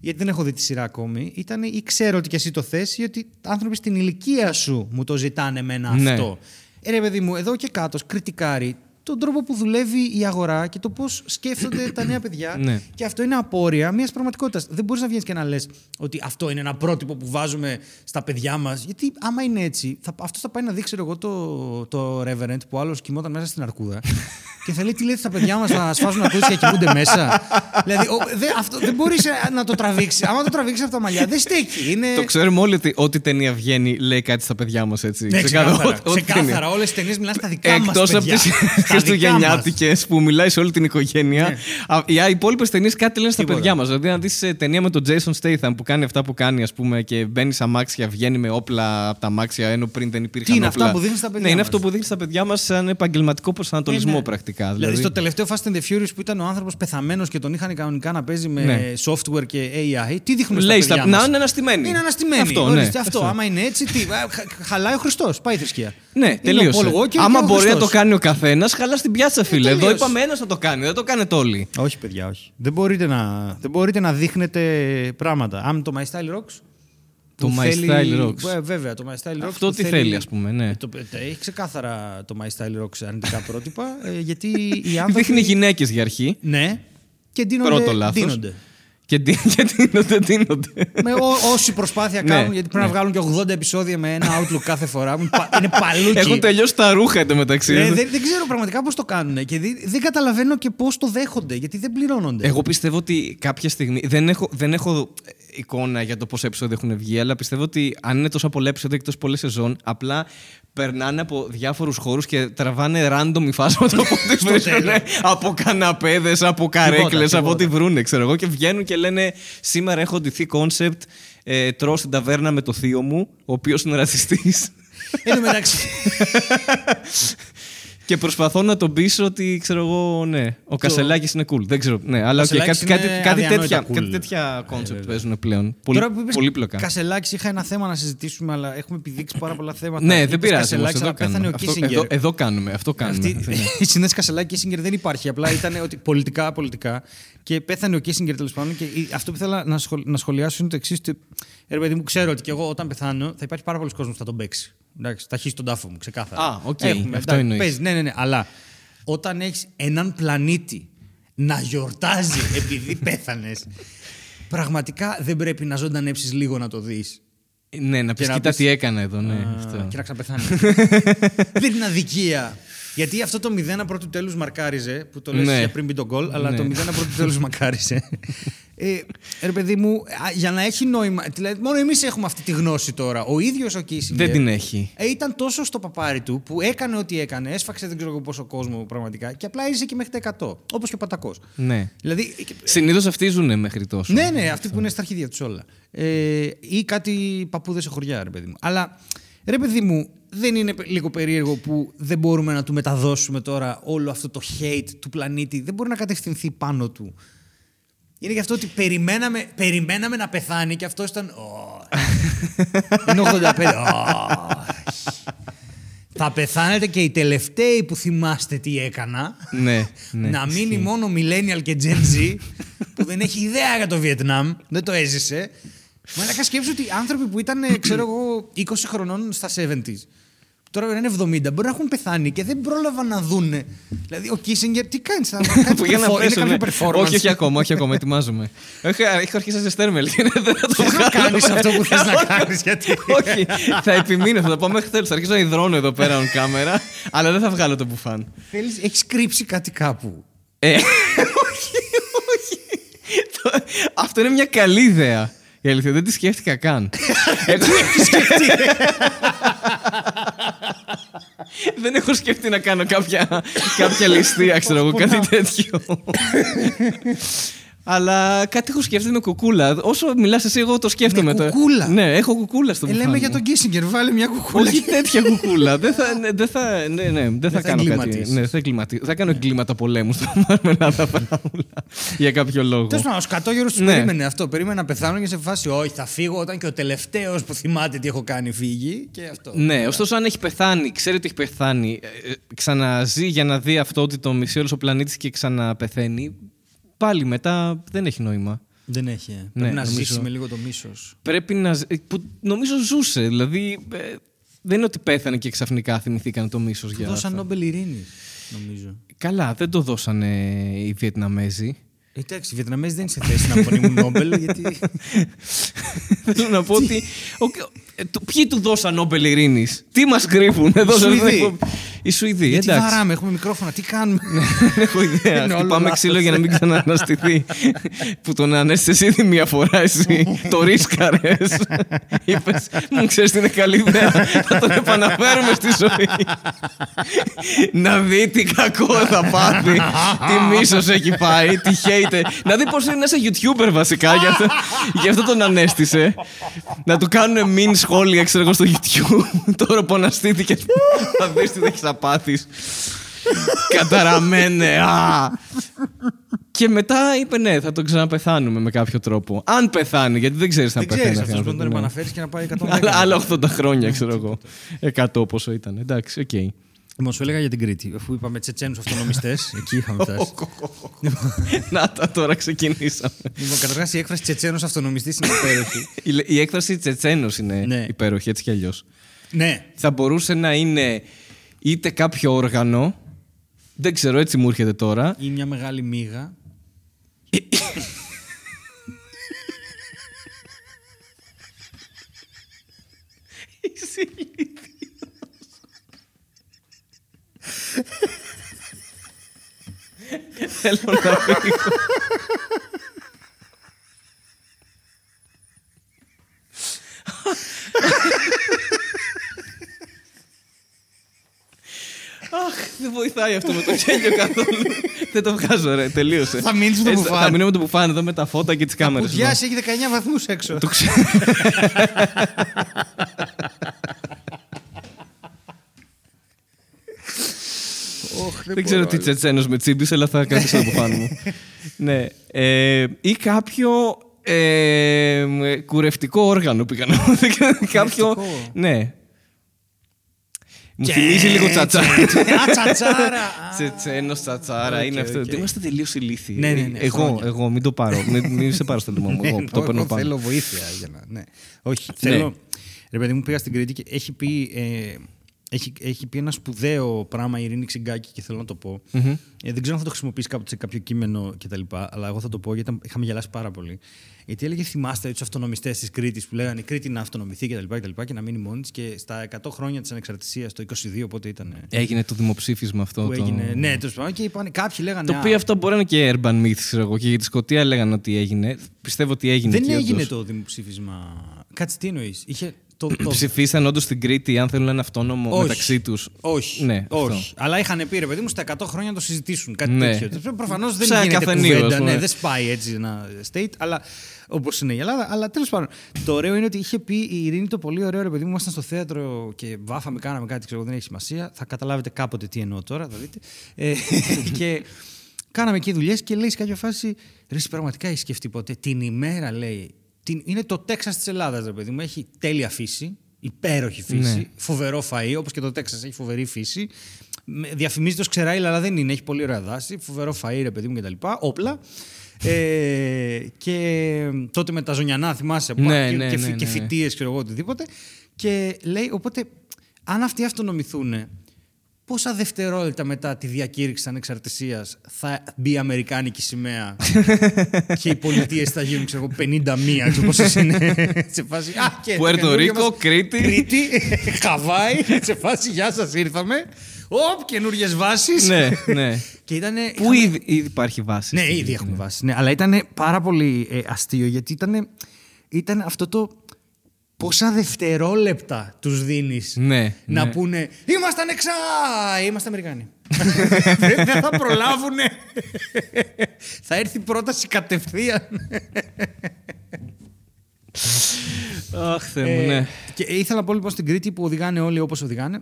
Γιατί δεν έχω δει τη σειρά ακόμη. Ήταν ή ξέρω ότι και εσύ το θες ή ότι άνθρωποι στην ηλικία σου μου το ζητάνε εμένα Ναι. αυτό. Ε, ρε παιδί μου, εδώ και κάτω κριτικάρει τον τρόπο που δουλεύει η αγορά και το πώς σκέφτονται τα νέα παιδιά. Ναι. Και αυτό είναι απόρρια μιας πραγματικότητας. Δεν μπορείς να βγαίνεις και να λες ότι αυτό είναι ένα πρότυπο που βάζουμε στα παιδιά μας. Γιατί άμα είναι έτσι, θα, αυτό θα πάει να δείξει ξέρω εγώ το, το Reverend που άλλος κοιμόταν μέσα στην αρκούδα. και θα λέει τι λέτε στα παιδιά μας, θα σφάζουν ακούσει και κοιμούνται μέσα; δηλαδή, ο, δε, αυτό, δεν μπορείς να το τραβήξεις. Άμα το τραβήξεις από τα μαλλιά, δεν στέκει. Είναι... Το ξέρουμε όλοι ότι ό,τι ταινία βγαίνει λέει κάτι στα παιδιά μας έτσι. Ναι, Ξεκάθαρα. ξεκάθαρα. Ό- ό,τι ταινία. Ξεκάθαρα. Όλες τις ταινίες μιλάνε στα δικά μας. Εκτός από τι Χριστουγεννιάτικε που μιλάει σε όλη την οικογένεια. Ναι. Α, Οι υπόλοιπες ταινίες κάτι λένε στα Τίποτα. παιδιά μας. Δηλαδή, να δεις ταινία με τον Jason Statham που κάνει αυτά που κάνει, ας πούμε, και μπαίνει σε αμάξια, βγαίνει με όπλα από τα αμάξια ενώ πριν δεν υπήρχαν Τι είναι όπλα. αυτά που δείχνει στα παιδιά Ναι, είναι μας. αυτό που δείχνει στα παιδιά μας σαν επαγγελματικό προσανατολισμό Ε, ναι. πρακτικά. Δηλαδή, στο τελευταίο Fast and the Furious που ήταν ο άνθρωπος πεθαμένος και τον είχαν κανονικά να παίζει με Ναι. software και AI, τι δείχνουν Λέει στα στα παιδιά να μας; είναι αναστημένοι. Είναι αναστημένοι. Αυτό, Ορίστε, ναι. αυτό. Αυτό. Άμα είναι έτσι, τι, α, χα- χαλάει ο Χριστός. Πάει η θρησκεία. Ναι, Είναι ο τελείωσε. Paul Walker Άμα και ο μπορεί να Χριστός. το κάνει ο καθένας, χαλά στην πιάτσα, φίλε. Εδώ τελείωσε. είπαμε ένας θα το κάνει, δεν το κάνετε όλοι. Όχι, παιδιά, όχι. Δεν μπορείτε να, δεν μπορείτε να δείχνετε πράγματα. Αν το My Style Rocks. Το που My θέλει- Style Rocks. Ε, βέβαια, το My Style Rocks. Αυτό που τι θέλει, ας πούμε, ναι. Ε, Το, ε, έχει ξεκάθαρα το My Style Rocks αρνητικά πρότυπα. ε, γιατί οι άνθρωποι. Δείχνει γυναίκες για αρχή. Ναι. Και ντύνονται. Πρώτο λάθος. Ντύνονται. Και τι- και δίνονται, δίνονται. με ό, όση προσπάθεια Ναι, κάνουν, γιατί πρέπει ναι. να βγάλουν και 80 επεισόδια με ένα outlook κάθε φορά. Είναι πα- Είναι παλούκι. Έχουν τελειώσει τα ρούχα εντωμεταξύ. Ε, δεν, δεν ξέρω πραγματικά πώς το κάνουν και δεν, δεν καταλαβαίνω και πώς το δέχονται, γιατί δεν πληρώνονται. Εγώ πιστεύω ότι κάποια στιγμή. Δεν έχω, δεν έχω εικόνα για το πόσα επεισόδια έχουν βγει, αλλά πιστεύω ότι αν είναι τόσο πολλά επεισόδια και τόσο πολλές σεζόν, απλά περνάνε από διάφορους χώρους και τραβάνε random υφάσματα από ό,τι βρίσκουν. από καναπέδες, από καρέκλες, από ό,τι βρούνε, ξέρω εγώ. Και βγαίνουν και λένε Σήμερα έχω ντυθεί concept. Ε, τρώω στην ταβέρνα με το θείο μου, ο οποίος είναι ρατσιστής. Εν τω μεταξύ. Και προσπαθώ να τον πείσω ότι ξέρω εγώ, ναι, ο Κασελάκης είναι cool. Δεν ξέρω. Ναι, αλλά okay, κάτι, κάτι, κάτι, τέτοια, cool. κάτι τέτοια concept παίζουν πλέον. Πολύ, Τώρα που είπες πολύπλοκα. Κασελάκης είχα ένα θέμα να συζητήσουμε, αλλά έχουμε επιδείξει πάρα πολλά θέματα. Ναι, δεν πειράζει. Κασελάκης, Εδώ, αλλά πέθανε ο αυτό, Κίσιγκερ. εδώ, εδώ κάνουμε. Αυτό κάνουμε. Αυτή, η συνέντευξη Κασελάκης Κίσιγκερ δεν υπάρχει. Απλά ήταν ότι πολιτικά, πολιτικά. Και πέθανε ο Κίσινγκερ τέλος πάντων. Και αυτό που ήθελα να, σχολ, να σχολιάσω είναι το εξής. Ρε παιδί μου, ξέρω ότι και εγώ όταν πεθάνω θα υπάρχει πάρα πολλοί κόσμος που θα τον παίξει. Εντάξει, θα χύσεις στον τάφο μου, ξεκάθαρα. Α, οκ. Έχουμε, αυτό εντάξει, εννοείς. παίζεις, ναι, ναι, ναι. Αλλά όταν έχεις έναν πλανήτη να γιορτάζει επειδή πέθανες. Πραγματικά δεν πρέπει να ζωντανέψεις λίγο να το δεις. Ναι, να πεις να κοίτα πεις- τι έκανα εδώ. Ναι, αυτό. Και να ξαναπεθάνει. δεν είναι αδικία. Γιατί αυτό το 0 πρώτου τέλους μαρκάριζε, που το λες Ναι. για πριν μπει τον γκολ, αλλά Ναι. το 0 πρώτου τέλους μαρκάριζε. Ε, ρε παιδί μου, α, για να έχει νόημα. Δηλαδή, μόνο εμείς έχουμε αυτή τη γνώση τώρα. Ο ίδιος ο Κίσιγκερ. Δεν την έχει. Ε, ήταν τόσο στο παπάρι του που έκανε ό,τι έκανε, έσφαξε δεν ξέρω εγώ πόσο κόσμο πραγματικά και απλά έζησε και μέχρι τα 100. Όπως και ο Πατακός. Ναι. Δηλαδή. ε, Συνήθως αυτοί ζουν μέχρι τόσο. Ναι, ναι, αυτοί που είναι στα αρχίδια τους όλα. Ε, ή κάτι παππούδες σε χωριά, ρε παιδί μου. Αλλά ρε παιδί μου, δεν είναι λίγο περίεργο που δεν μπορούμε να του μεταδώσουμε τώρα όλο αυτό το hate του πλανήτη. Δεν μπορεί να κατευθυνθεί πάνω του. Είναι γι' αυτό ότι περιμέναμε, περιμέναμε να πεθάνει και αυτός ήταν. «Ω». είναι 85. «Όχι». Θα πεθάνετε και οι τελευταίοι που θυμάστε τι έκανα. Ναι, ναι, να μείνει ισχύει. μόνο millennial και Gen Z που δεν έχει ιδέα για το Βιετνάμ, δεν το έζησε. Μα να σκέψω ότι άνθρωποι που ήταν, ε, ξέρω εγώ, 20 χρονών στα 70s, τώρα είναι 70, μπορεί να έχουν πεθάνει και δεν πρόλαβαν να δούνε. Δηλαδή, ο Κίσιγκερ τι κάνεις, θα κάνει Που για να perfor- είναι πέσω, κάποιο ναι. performance. Όχι, όχι ακόμα, όχι ακόμα, ετοιμάζομαι. Έχω, έχω αρχίσει να σε στέρμελ και δεν θα το Θες να βγάλω. κάνεις αυτό που θες να κάνεις, γιατί. όχι, θα επιμείνω, θα το πάω μέχρι τέλος. Θα αρχίσω να υδρώνω εδώ πέρα on κάμερα, αλλά δεν θα βγάλω το μπουφάν. Θέλεις, έχεις κρύψει κάτι κάπου. Ε, όχι, όχι. Το- Αυτό είναι μια καλή ιδέα. Η αλήθεια, δεν τη σκέφτηκα καν. Ε, δεν έχω σκεφτεί να κάνω κάποια, κάποια ληστεία, ξέρω εγώ, κάτι τέτοιο. Αλλά κάτι έχω σκεφτεί με κουκούλα. Όσο μιλάς εσύ, εγώ το σκέφτομαι Με τώρα. κουκούλα; Ναι, έχω κουκούλα στο Ε, μπουφάν λέμε μου. για τον Κίσιγκερ, βάλε μια κουκούλα. Όχι τέτοια κουκούλα. δεν θα, ναι, δεν θα, ναι, ναι, δεν θα θα κάνω κάτι. εγκληματίσεις. Ναι, θα, εγκληματι... θα κάνω εγκλήματα πολέμου στο Μαρμελάδα Φράουλα. για κάποιο λόγο. Τέλος πάντων, ο σκατόγερος τους Ναι. περίμενε αυτό. Περίμενε να πεθάνω και σε φάση, Όχι, θα φύγω όταν και ο τελευταίος που θυμάται τι έχω κάνει φύγει. Και αυτό. Ναι, ωστόσο αν έχει πεθάνει, ξέρει ότι έχει πεθάνει, ε, ε, ξαναζεί για να δει αυτό ότι το μισεί όλος ο πλανήτης και ξαναπεθαίνει, πάλι μετά δεν έχει νόημα. Δεν έχει. ε. Ναι, Πρέπει να νομίζω. ζήσει με λίγο το μίσος. Πρέπει να. ζ- ε, Που νομίζω ζούσε. Δηλαδή, ε, δεν είναι ότι πέθανε και ξαφνικά θυμηθήκαν το μίσος για. Δώσαν αυτά. Νόμπελ Ειρήνης, νομίζω. Καλά, δεν το δώσανε οι Βιετναμέζοι. Ε, Εντάξει, οι Βιετναμέζοι δεν είναι σε θέση να απονείμουν Νόμπελ, γιατί. Θέλω να πω ότι. Ο- ε, του- Ποιοι του δώσαν Νόμπελ Ειρήνης, Τι μας κρύβουν εδώ στην Σουηδοί. εκπομπή. Οι Σουηδοί, γιατί εντάξει. βαράμε, έχουμε μικρόφωνα, τι κάνουμε; Δεν έχω ιδέα. Είναι όλο Χτυπάμε λάθος. ξύλο για να μην ξανααναστηθεί. που τον ανέστησε εσύ ήδη μία φορά εσύ. το ρίσκαρες. Είπες, μου ξέρεις τι είναι καλή ιδέα. Θα τον επαναφέρουμε στη ζωή. να δει τι κακό θα πάθει. τι μίσος έχει πάει. Τι hate. να δει πώς είναι να είσαι YouTuber βασικά. γι' αυτό, γι' αυτό τον ανέστησε. να του κάνουν μην σχόλια, ξέρω εγώ, στο YouTube. Τώρα που αναστήθηκε. θα δεις τι θα έχεις να πάθεις. Καταραμένε. Α. Και μετά είπε ναι, θα τον ξαναπεθάνουμε με κάποιο τρόπο. Αν πεθάνει, γιατί δεν ξέρεις αν Δεν πεθάνει. ξέρεις αυτός που άνθρωπος, τον ναι. επαναφέρει και να πάει 110. Άλλα, άλλα 80 χρόνια, ξέρω εγώ. 100 πόσο ήταν. Εντάξει, οκ. Λοιπόν, σου έλεγα για την Κρήτη. Αφού είπαμε Τσετσένους αυτονομιστές, εκεί είχαμε φτάσει. Να τα τώρα ξεκινήσαμε. λοιπόν, καταρχάς η έκφραση Τσετσένος αυτονομιστής είναι υπέροχη. Η, η έκφραση Τσετσένο είναι Ναι. υπέροχη, έτσι κι αλλιώς. ναι, Θα μπορούσε να είναι είτε κάποιο όργανο. Δεν ξέρω, έτσι μου έρχεται τώρα. ή μια μεγάλη μίγα. Είσαι Θέλω να φύγω. Αχ, δεν βοηθάει αυτό με το γέλιο καθόλου. δεν το βγάζω, ρε. Τελείωσε. Θα μείνεις με το ε, μπουφάν. Εδώ με τα φώτα και τις κάμερες. Γεια ναι. έχει 19 βαθμούς έξω. Το ξέρω. Δεν ξέρω τι τσετσένος με τσίμπησε, αλλά θα κρατήσω το μπουφάν μου. ναι. Ε, ή κάποιο ε, κουρευτικό όργανο πήγα να πω. κάποιο. Κουρευτικό; Ναι. Μου θυμίζει λίγο τσατσάρα. Α, τσατσάρα. Α. Τσετσένος, τσατσάρα, Οκ, είναι αυτό. οκ. Είμαστε τελείως ηλίθιοι. Ναι, ναι, ναι, εγώ, χρόνια. εγώ, μην το πάρω. μην, μην σε πάρω στο λαιμό μου. Εγώ Ναι, το παίρνω εγώ πάνω. Θέλω βοήθεια για να. Ναι. Όχι, θέλω. Ρε παιδί μου, πήγα στην Κρήτη και έχει πει, ε, έχει, έχει πει ένα σπουδαίο πράγμα η Ειρήνη Ξυγκάκη και θέλω να το πω. Μμμ. Ε, δεν ξέρω αν θα το χρησιμοποιήσει κάποτε σε κάποιο κείμενο κτλ. Αλλά εγώ θα το πω γιατί ήταν- είχαμε γελάσει πάρα πολύ. Γιατί έλεγε, θυμάστε τους αυτονομιστές της Κρήτης που λέγανε η Κρήτη να αυτονομηθεί κτλ. Και, τα λοιπά και να μείνει μόνη της. Και στα 100 χρόνια της ανεξαρτησίας, το 22, πότε ήταν. Έγινε το δημοψήφισμα αυτό. Που το... έγινε. Ναι, τέλος πάντων. Και είπαν, κάποιοι λέγανε. Το «Α, οποίο αυτό μπορεί να είναι και urban myth, ξέρω εγώ. Και για τη Σκωτία έλεγαν ότι έγινε. Πιστεύω ότι έγινε. Δεν εκεί, έγινε όντως. το δημοψήφισμα. Κάτσε τι εννοείς. Είχε το, το... Ψηφίσαν όντως στην Κρήτη αν θέλουν ένα αυτόνομο Όχι. μεταξύ τους. Όχι. Ναι, αυτό. όχι. Αλλά είχαν πει ρε παιδί μου στα 100 χρόνια να το συζητήσουν. Κάτι Ναι. τέτοιο. Προφανώς δεν Σαν γίνεται καφενείο, κουβέντα. ας πούμε. Ναι, δεν σπάει έτσι ένα state, αλλά όπως είναι η Ελλάδα. Αλλά τέλος πάντων. Το ωραίο είναι ότι είχε πει η Ειρήνη το πολύ ωραίο ρε παιδί μου. Ήμασταν στο θέατρο και βάφαμε, κάναμε κάτι, ξέρω εγώ, δεν έχει σημασία. Θα καταλάβετε κάποτε τι εννοώ τώρα, θα δείτε. Ε, και κάναμε εκεί δουλειές και λέει σε κάποια φάση. Ρε, εσύ πραγματικά έχεις σκεφτεί ποτέ την ημέρα, λέει. Την, είναι το Τέξας της Ελλάδας, ρε παιδί μου. Έχει τέλεια φύση, υπέροχη φύση, Ναι. φοβερό φαΐ, όπως και το Τέξας έχει φοβερή φύση. Με- Διαφημίζεται ως ξεράιλα, αλλά δεν είναι. Έχει πολύ ωραία δάση, φοβερό φαΐ, ρε παιδί μου κτλ. Όπλα. Ε, και τότε με τα ζωνιανά, θυμάσαι, που- Ναι, και, ναι, και, ναι, φυ- ναι, και ναι. φοιτίες, ξέρω εγώ, οτιδήποτε. Και λέει, οπότε, αν αυτοί αυτονομηθούν, πόσα δευτερόλεπτα μετά τη διακήρυξη της ανεξαρτησίας θα μπει η Αμερικάνικη σημαία και οι πολιτείες θα γίνουν, ξέρω εγώ, 51, ξέρω πόσες είναι. σε φάση, α, και Πουέρτο το καινούργιο Ρίκο, μας- Κρήτη. Κρήτη, Χαβάη, σε φάση, γεια σας, ήρθαμε. Οπ, καινούριες βάσεις. ναι, ναι. Και ήτανε, Πού είχαμε- ήδη, ήδη υπάρχει βάση. ναι, στη- ήδη έχουμε βάσει. Ναι, αλλά ήταν πάρα πολύ ε, αστείο γιατί ήταν, ήταν αυτό το. Πόσα δευτερόλεπτα τους δίνεις Ναι, να ναι. πούνε Είμαστε ανεξά! Είμαστε Αμερικάνοι. Δεν δεν θα προλάβουνε. θα έρθει η πρόταση κατευθείαν. Αχ, Θεέ μου, Ε, ναι. Και ήθελα να πω λοιπόν στην Κρήτη που οδηγάνε όλοι όπως οδηγάνε.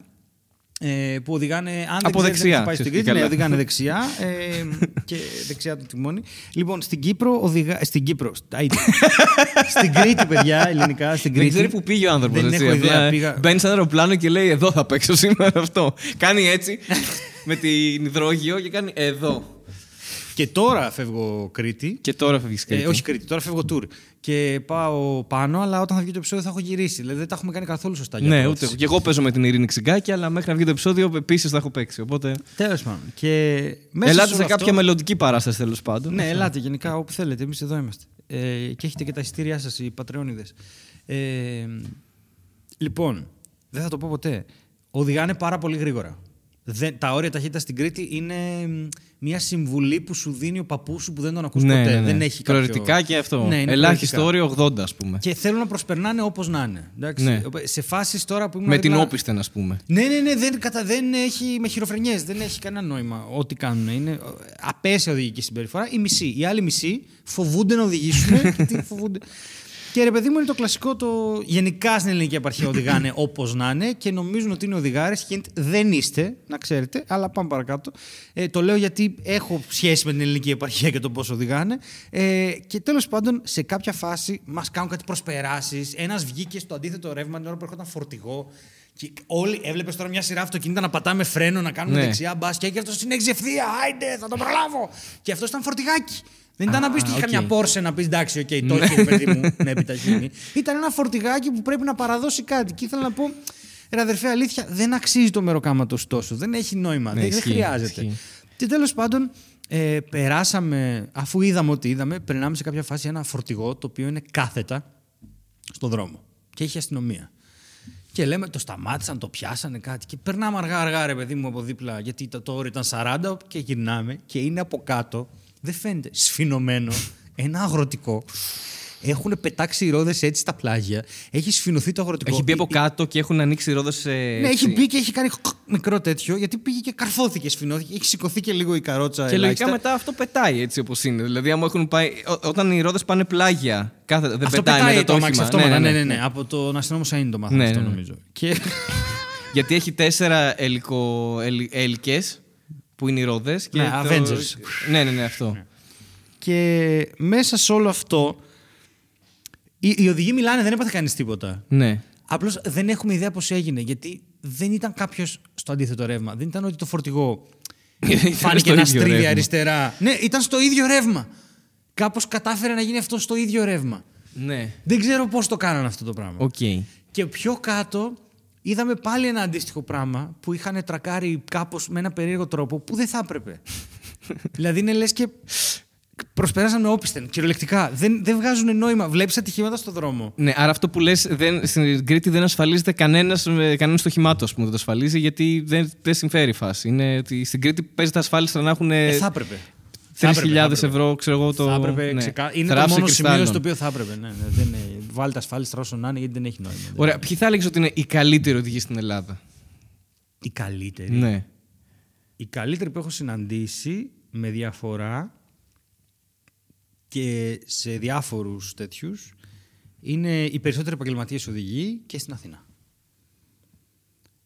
Ε, που οδηγάνε. Αν Από δεν ξέρεις, δεν δεξιά, έχεις πάει στην ξέρεις Κρήτη, και ναι, καλά. οδηγάνε δεξιά ε, και δεξιά το τιμόνι. Λοιπόν, στην Κύπρο οδηγά. Στην Κύπρο. στα ίδια. στην Κρήτη, παιδιά, ελληνικά. Στην Δεν Κρήτη. ξέρει που πήγε ο άνθρωπος. Δεν έχω ιδέα. Πήγα... Μπαίνει σε ένα αεροπλάνο και λέει: Εδώ θα παίξω σήμερα αυτό. Κάνει έτσι με την υδρόγειο και κάνει εδώ. Και τώρα φεύγω Κρήτη. Και τώρα φεύγεις Ε, όχι Κρήτη, τώρα φεύγω tour. Και πάω πάνω, αλλά όταν θα βγει το επεισόδιο θα έχω γυρίσει. Δηλαδή δεν τα έχουμε κάνει καθόλου σωστά για Ναι, πρόθεση. ούτε. Και εγώ παίζω με την Ειρήνη Ξυγκάκη, αλλά μέχρι να βγει το επεισόδιο επίσης θα έχω παίξει. Οπότε. Τέλος πάντων. Και μέσα Ελάτε όλο σε αυτό- κάποια μελλοντική παράσταση τέλος πάντων. Ναι, ελάτε γενικά όπου θέλετε. Εμείς εδώ είμαστε. Ε, και έχετε και τα εισιτήριά σας, οι πατρεώνιδες. Ε, λοιπόν, δεν θα το πω ποτέ. Οδηγάνε πάρα πολύ γρήγορα. Δεν, τα όρια ταχύτητα στην Κρήτη είναι μ, μια συμβουλή που σου δίνει ο παππούς σου που δεν τον ακούς ναι, ποτέ. ναι, ναι. Δεν έχει κάποιο... Προαιρετικά και αυτό. Ναι, είναι Ελάχιστο προαιρετικά. όριο 80, ας πούμε. Και θέλουν να προσπερνάνε όπως να είναι. Εντάξει. Ναι. Σε φάσεις τώρα που ήμουν. Με την δίπλα- όπισθεν, ας πούμε. ναι, ναι, ναι, δεν, κατα, δεν έχει με χειροφρενιές, δεν έχει κανένα νόημα ό,τι κάνουν. Είναι απέσια οδηγική συμπεριφορά. Η μισή. Οι άλλοι μισοί φοβούνται να οδηγήσουν. και τι φοβούνται. Και ρε παιδί μου είναι το κλασικό το. Γενικά στην ελληνική επαρχία οδηγάνε όπως να είναι και νομίζουν ότι είναι οδηγάρες. Δεν είστε, να ξέρετε, αλλά πάμε παρακάτω. Ε, το λέω γιατί έχω σχέση με την ελληνική επαρχία και το πώς οδηγάνε. Ε, και τέλος πάντων, σε κάποια φάση μας κάνουν κάτι προσπεράσεις. Ένας βγήκε στο αντίθετο ρεύμα την ώρα που έρχονταν φορτηγό. Και όλοι έβλεπες τώρα μια σειρά αυτοκίνητα να πατάμε φρένο, να κάνουμε Ναι. δεξιά μπάντα και αυτό συνέχιζε ευθεία. Άιντε, θα τον προλάβω. Και αυτός ήταν φορτηγάκι. Δεν ήταν Α, να πεις ότι είχε οκ. καμιά Πόρσε να πεις εντάξει, οκ, το έχει ρε παιδί μου να επιταχύνει. Ήταν ένα φορτηγάκι που πρέπει να παραδώσει κάτι. Και ήθελα να πω, ρε αδερφέ, αλήθεια, δεν αξίζει το μεροκάματο τόσο. Δεν έχει νόημα. Ναι, δεν, δεν ισχύει, χρειάζεται. ισχύει. Και τέλος πάντων, ε, περάσαμε, αφού είδαμε ό,τι είδαμε, περνάμε σε κάποια φάση ένα φορτηγό το οποίο είναι κάθετα στο δρόμο. Και έχει αστυνομία. Και λέμε, το σταμάτησαν, το πιάσανε κάτι. Και περνάμε αργά-αργά, ρε παιδί μου, από δίπλα, γιατί το, το όριο ήταν 40 και γυρνάμε και είναι από κάτω, δεν φαίνεται, σφινωμένο, ένα αγροτικό. Έχουν πετάξει οι ρόδες έτσι στα πλάγια. Έχει σφινωθεί το αγροτικό. Έχει μπει από Η- κάτω και έχουν ανοίξει ρόδες. Ναι, έχει μπει και έχει κάνει μικρό τέτοιο γιατί πήγε και καρφώθηκε, σφινώθηκε. Έχει σηκωθεί και λίγο η καρότσα. Και λογικά ελάχιστα. μετά αυτό πετάει έτσι όπως είναι. Δηλαδή, άμα έχουν πάει. ό- όταν οι ρόδες πάνε πλάγια, κάθε, δεν Αυτό πετάει, πετάει μετά το, αμάξι όχημα. αυτόματα. Ναι, ναι, ναι, Από τον αστυνόμο Σαΐν το μάθαμε Ναι, αυτό ναι, ναι. νομίζω. Και Γιατί έχει τέσσερα ελικο... έλικες που είναι οι ρόδες. Ναι, Avengers. Ναι, ναι, ναι, αυτό. Και μέσα σε όλο αυτό, οι, οι οδηγοί μιλάνε, δεν έπαθε κανείς τίποτα. Ναι. Απλώς δεν έχουμε ιδέα πώς έγινε. Γιατί δεν ήταν κάποιος στο αντίθετο ρεύμα. Δεν ήταν ότι το φορτηγό Ήταν φάνηκε στο να ίδιο στρίβει ρεύμα. αριστερά. Ναι, ήταν στο ίδιο ρεύμα. Κάπως κατάφερε να γίνει αυτό στο ίδιο ρεύμα. Ναι. Δεν ξέρω πώς το κάνανε αυτό το πράγμα. Οκ. Και πιο κάτω είδαμε πάλι ένα αντίστοιχο πράγμα που είχαν τρακάρει κάπως με ένα περίεργο τρόπο που δεν θα έπρεπε. δηλαδή είναι λες και προσπέρασαν με όπισθεν, κυριολεκτικά. Δεν, δεν βγάζουν νόημα. Βλέπεις ατυχήματα στο δρόμο. Ναι, άρα αυτό που λες, στην Κρήτη δεν ασφαλίζεται κανένας κανένας στο χυμάτο, που δεν το ασφαλίζει, γιατί δεν, δεν συμφέρει η φάση. Είναι ότι στην Κρήτη παίζεται ασφάλιστα να έχουν Ε, θα έπρεπε. Θα έπρεπε, 3.000 θα έπρεπε. ευρώ, ξέρω εγώ το. Θα έπρεπε. ναι. ξεκα- Είναι το Θράψη μόνο σημείο κρυστάλλων. στο οποίο θα έπρεπε. Ναι, ναι, δεν είναι. Βάλτε ασφάλιστα όσο να είναι, γιατί δεν έχει νόημα. Ωραία, ποιοι θα έλεγες ότι είναι οι καλύτεροι οδηγοί στην Ελλάδα; Η καλύτερη. Ναι. Η καλύτερη που έχω συναντήσει με διαφορά και σε διάφορους τέτοιους είναι οι περισσότεροι επαγγελματίες οδηγοί και στην Αθήνα.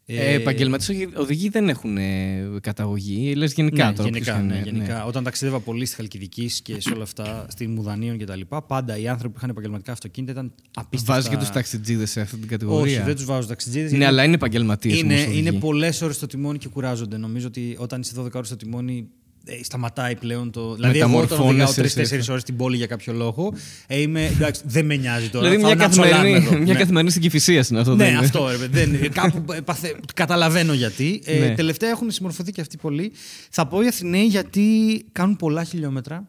Ε, Επαγγελματίες οδηγοί δεν έχουν ε, καταγωγή. Λες γενικά ναι, τώρα. γενικά, ποιος ναι, είναι, γενικά. Όταν ταξίδευα πολύ στη Χαλκιδική και σε όλα αυτά, στη Μουδανίων κτλ., πάντα οι άνθρωποι που είχαν επαγγελματικά αυτοκίνητα ήταν απίστευτα. Βάζεις και τους ταξιτζίδες σε αυτή την κατηγορία; Όχι, δεν τους βάζω ταξιτζίδες. Ναι, αλλά είναι επαγγελματίες. Είναι, είναι πολλές ώρες στο τιμόνι και κουράζονται. Νομίζω ότι όταν είσαι 12 ώρες στο τιμόνι, ε, σταματάει πλέον το. Δηλαδή, εγώ όταν οδηγάω Μεταμορφώνεσαι 3-4 ώρες την πόλη για κάποιο λόγο, ε, είμαι, εντάξει, δεν με νοιάζει τώρα. Δηλαδή θα μια να τσολάμε καθημερινή, εδώ. μια Ναι. καθημερινή στην Κυφυσία είναι αυτό. Ναι, δεν είναι. αυτό ρε, παιδί, δεν, κάπου ε, παθε, καταλαβαίνω γιατί. Ε, Ναι. Τελευταία έχουν συμμορφωθεί και αυτοί πολύ. Θα πω οι Αθηναίοι γιατί κάνουν πολλά χιλιόμετρα.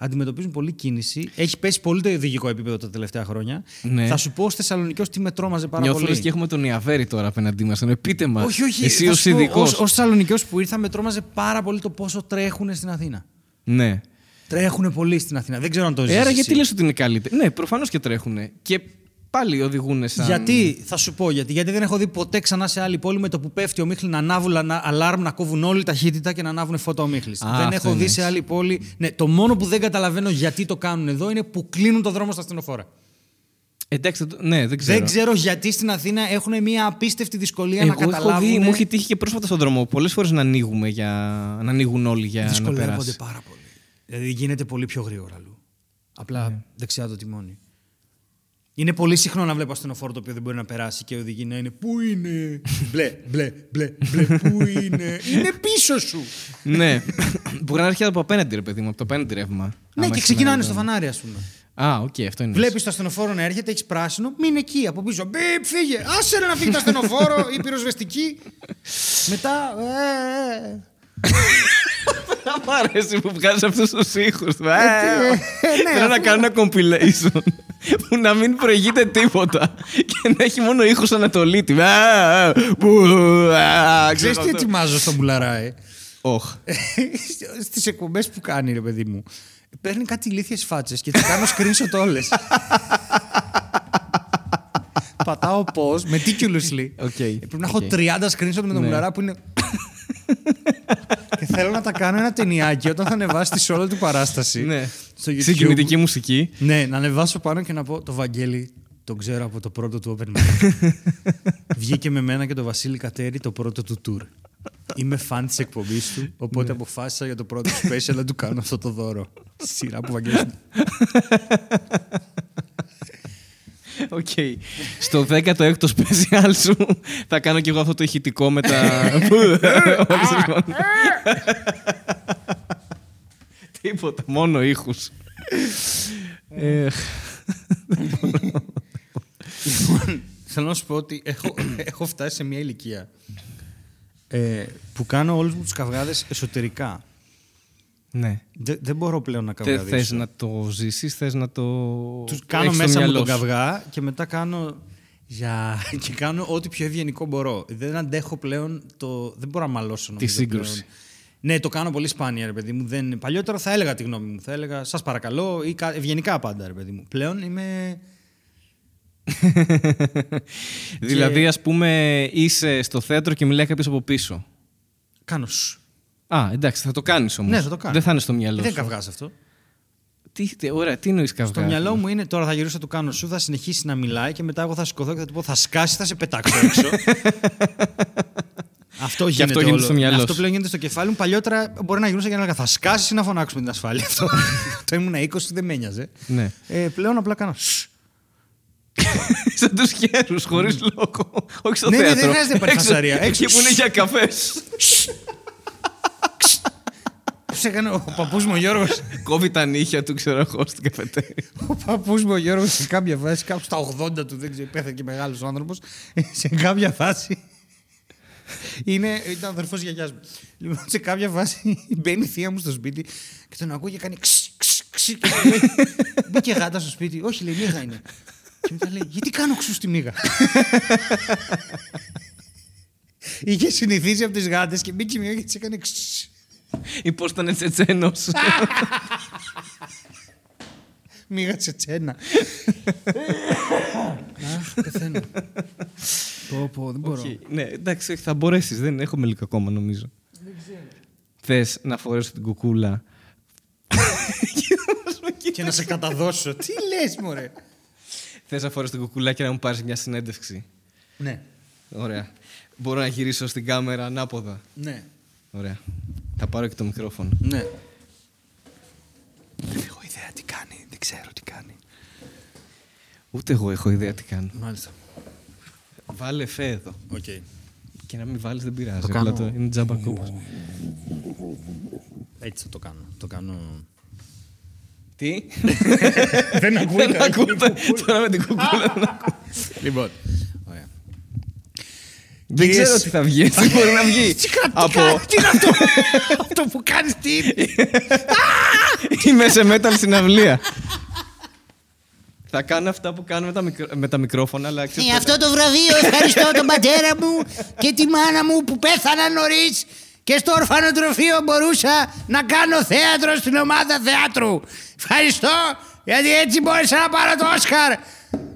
Αντιμετωπίζουν πολλή κίνηση. Έχει πέσει πολύ το οδηγικό επίπεδο τα τελευταία χρόνια. Ναι. Θα σου πω στη Θεσσαλονίκη ως τι με τρόμαζε πάρα Νιώθω πολύ. λες και έχουμε τον Ιαβέρη τώρα απέναντί μας. Πείτε μας. Όχι, όχι. Εσύ θα ως σου πω, ειδικός. Ως, ως Θεσσαλονικιός που ήρθα με τρόμαζε πάρα πολύ το πόσο τρέχουν στην Αθήνα. Ναι. Τρέχουν πολύ στην Αθήνα. Δεν ξέρω αν το Ε, ζεις άρα εσύ. γιατί λες ότι είναι καλύτερη; Ναι, προφανώς και τρέχουν. Και πάλι οδηγούν σαν. Γιατί, θα σου πω γιατί. Γιατί δεν έχω δει ποτέ ξανά σε άλλη πόλη με το που πέφτει ο Μίχλης να ανάβουν να, αλάρμ, να κόβουν όλη ταχύτητα και να ανάβουν φώτα ο Μίχλης. Α, Δεν αυτό έχω δει εννοείς. σε άλλη πόλη. Ναι, το μόνο που δεν καταλαβαίνω γιατί το κάνουν εδώ είναι που κλείνουν το δρόμο στα στενοφόρα. Εντάξει, δεν το- ναι, δεν ξέρω. Δεν ξέρω γιατί στην Αθήνα έχουν μια απίστευτη δυσκολία να Εγώ έχω καταλάβουν. δει, μου έχει τύχει και πρόσφατα στον δρόμο πολλές φορές να ανοίγουμε για. να ανοίγουν όλοι για να Δυσκολεύονται περάσει. πάρα πολύ. Δηλαδή γίνεται πολύ πιο γρήγορα αλλού. Απλά Ναι. δεξιά το τιμόνι. Είναι πολύ συχνό να βλέπω ασθενοφόρο το οποίο δεν μπορεί να περάσει και οδηγεί να είναι Πού είναι! μπλε, μπλε, μπλε, μπλε, πού είναι! Είναι πίσω σου! ναι. Μπορεί να έρχεται από απέναντι, ρε παιδί μου, από το απέναντι ρεύμα. ναι, Άμα και έχει ξεκινάνε ένα στο ρεύμα. φανάρι, ας πούμε. Α, οκ, αυτό είναι. Βλέπεις το ασθενοφόρο να έρχεται, έχεις πράσινο, μην εκεί από πίσω. Μπιπ, φύγε! Άσε ρε να φύγει το ασθενοφόρο, η πυροσβεστική. Μετά. Ε, ε, Μ' αρέσει που βγάζεις αυτούς τους ήχους. ναι, Θέλω να αφού- κάνω ένα compilation που να μην προηγείται τίποτα και να έχει μόνο ήχους ανατολίτη. Ξέρεις τι ετοιμάζω στο Μουλαρά ε. Όχ. Στις εκπομπές που κάνει, ρε παιδί μου. Παίρνει κάτι ηλίθιες φάτσες και τις κάνω screenshot όλες. Πατάω πώ, meticulously. Οκ, Πρέπει να έχω οκ. 30 screenshot με τον Ναι. Μουλαρά που είναι. και θέλω να τα κάνω ένα ταινιάκι όταν θα ανεβάσει τη όλη του παράσταση. Ναι. Στο YouTube. Συγκινητική μουσική. Ναι, να ανεβάσω πάνω και να πω το Βαγγέλη. Τον ξέρω από το πρώτο του open mic. Βγήκε με μένα και τον Βασίλη Κατέρη το πρώτο του tour. Είμαι φαν της εκπομπής του, οπότε αποφάσισα για το πρώτο του special να του κάνω αυτό το δώρο. Στη Σειρά που Βαγγέλης Οκ. Στο 16ο special σου θα κάνω κι εγώ αυτό το ηχητικό με τα. Όλες τις φωνές. Τίποτα, μόνο ήχους. Εχ. Λοιπόν, θέλω να σου πω ότι έχω, έχω φτάσει σε μια ηλικία ε, που κάνω όλους μου τους καυγάδες εσωτερικά. Ναι. Δεν, δεν μπορώ πλέον να Θε- καυγαδίσω. Θες να το ζήσεις, θες να το. Τους κάνω έχεις στο μέσα μου μυαλό τον σου. καυγά και μετά κάνω. Για... και κάνω ό,τι πιο ευγενικό μπορώ. Δεν αντέχω πλέον το. Δεν μπορώ να μαλώσω νομίζω, σύγκρουση. πλέον. Ναι, το κάνω πολύ σπάνια, ρε παιδί μου. Δεν... Παλιότερα θα έλεγα τη γνώμη μου. Θα έλεγα σας παρακαλώ ή κα- ευγενικά πάντα, ρε παιδί μου. Πλέον είμαι. δηλαδή, ας πούμε, είσαι στο θέατρο και μιλάει κάποιος από πίσω. Κάνω. σου. Α, εντάξει, θα το κάνεις όμως. Ναι, θα το κάνω. Δεν θα είναι στο μυαλό Δεν σου. καυγάς αυτό. Τι, τι, ωραία, τι εννοείς καυγάς; Στο μυαλό μου είναι τώρα θα γυρίσω θα του κάνω σου, θα συνεχίσει να μιλάει και μετά εγώ θα σηκωθώ και θα του πω θα σκάσει, θα σε πετάξω έξω. αυτό γίνεται. αυτό γίνεται όλο. στο μυαλό Ναι, Αυτό σου. πλέον γίνεται στο κεφάλι μου. Παλιότερα μπορεί να γυρνούσα και να έλεγα θα σκάσεις ή να φωνάξουμε την ασφάλεια. Αυτό το ήμουν 20, δεν με ένοιαζε. Ναι. Ε, πλέον απλά κάνω. «Σσ». Σαν τους χέρους, χωρίς λόγο. Όχι στο Ναι, ναι, δεν θέατρο. χρειάζεται να υπάρχει Έξω- φασαρία. Έξω. Εκεί που είναι για καφές. Πώς έκανε ο παππούς μου ο Γιώργος; Κόβει τα νύχια του, ξέρω εγώ, στην καφετέρια. Ο παππούς μου ο Γιώργος σε κάποια φάση, κάπου στα 80 του, δεν ξέρω, πέθανε και μεγάλος άνθρωπος, σε κάποια φάση. Είναι, ήταν αδερφός γιαγιάς μου. Λοιπόν, σε κάποια φάση μπαίνει η θεία μου στο σπίτι και τον ακούει και κάνει ξ, ξ, ξ. Και μου λέει, Μπήκε γάτα στο σπίτι. Όχι, λέει, μίγα είναι. Και μετά λέει, γιατί κάνω ξού στη μίγα. Είχε συνηθίσει από τις γάτες και μπήκε η μίγα και της έκανε ξ. Ή πώς ήταν τσετσένος. Μίγα τσετσένα. Αχ, πεθαίνω. Πω, πω, δεν μπορώ. ναι, εντάξει, όχι, θα μπορέσεις. Δεν έχουμε λίγο ακόμα, νομίζω. Θες να φορέσω την κουκούλα. Και να σε καταδώσω. Τι λες, μωρέ; Θες να φορέσω την κουκούλα και να μου πάρεις μια συνέντευξη. Ναι, Ωραία. Μπορώ να γυρίσω στην κάμερα ανάποδα. ναι, Ωραία. Θα πάρω και το μικρόφωνο. ναι. Δεν έχω ιδέα τι κάνει. Δεν ξέρω τι κάνει. Ούτε εγώ έχω ιδέα τι κάνω. Μάλιστα. Βάλε εφέ εδώ. Οκ. Και να μην βάλεις δεν πειράζει. Το απλά κάνω. το- είναι τζάμπα κόπος. Έτσι θα το κάνω. Το κάνω. Τι; Δεν Δεν ακούτε. Τώρα με την κουκούλα δεν ακούω. Λοιπόν. Ωραία. Δεν Κυρίες- ξέρω τι θα βγει. Έτσι μπορεί να βγει. Από Τι είναι αυτό; Αυτό που κάνεις τι είναι; Είμαι σε metal συναυλία. Θα κάνω αυτά που κάνω με τα, μικρο... με τα μικρόφωνα, αλλά Ε, ξέρεις, αυτό το βραβείο ευχαριστώ τον πατέρα μου και τη μάνα μου που πέθαναν νωρίς και στο ορφανοτροφείο μπορούσα να κάνω θέατρο στην ομάδα θεάτρου. Ευχαριστώ γιατί έτσι μπόρεσα να πάρω το Όσκαρ.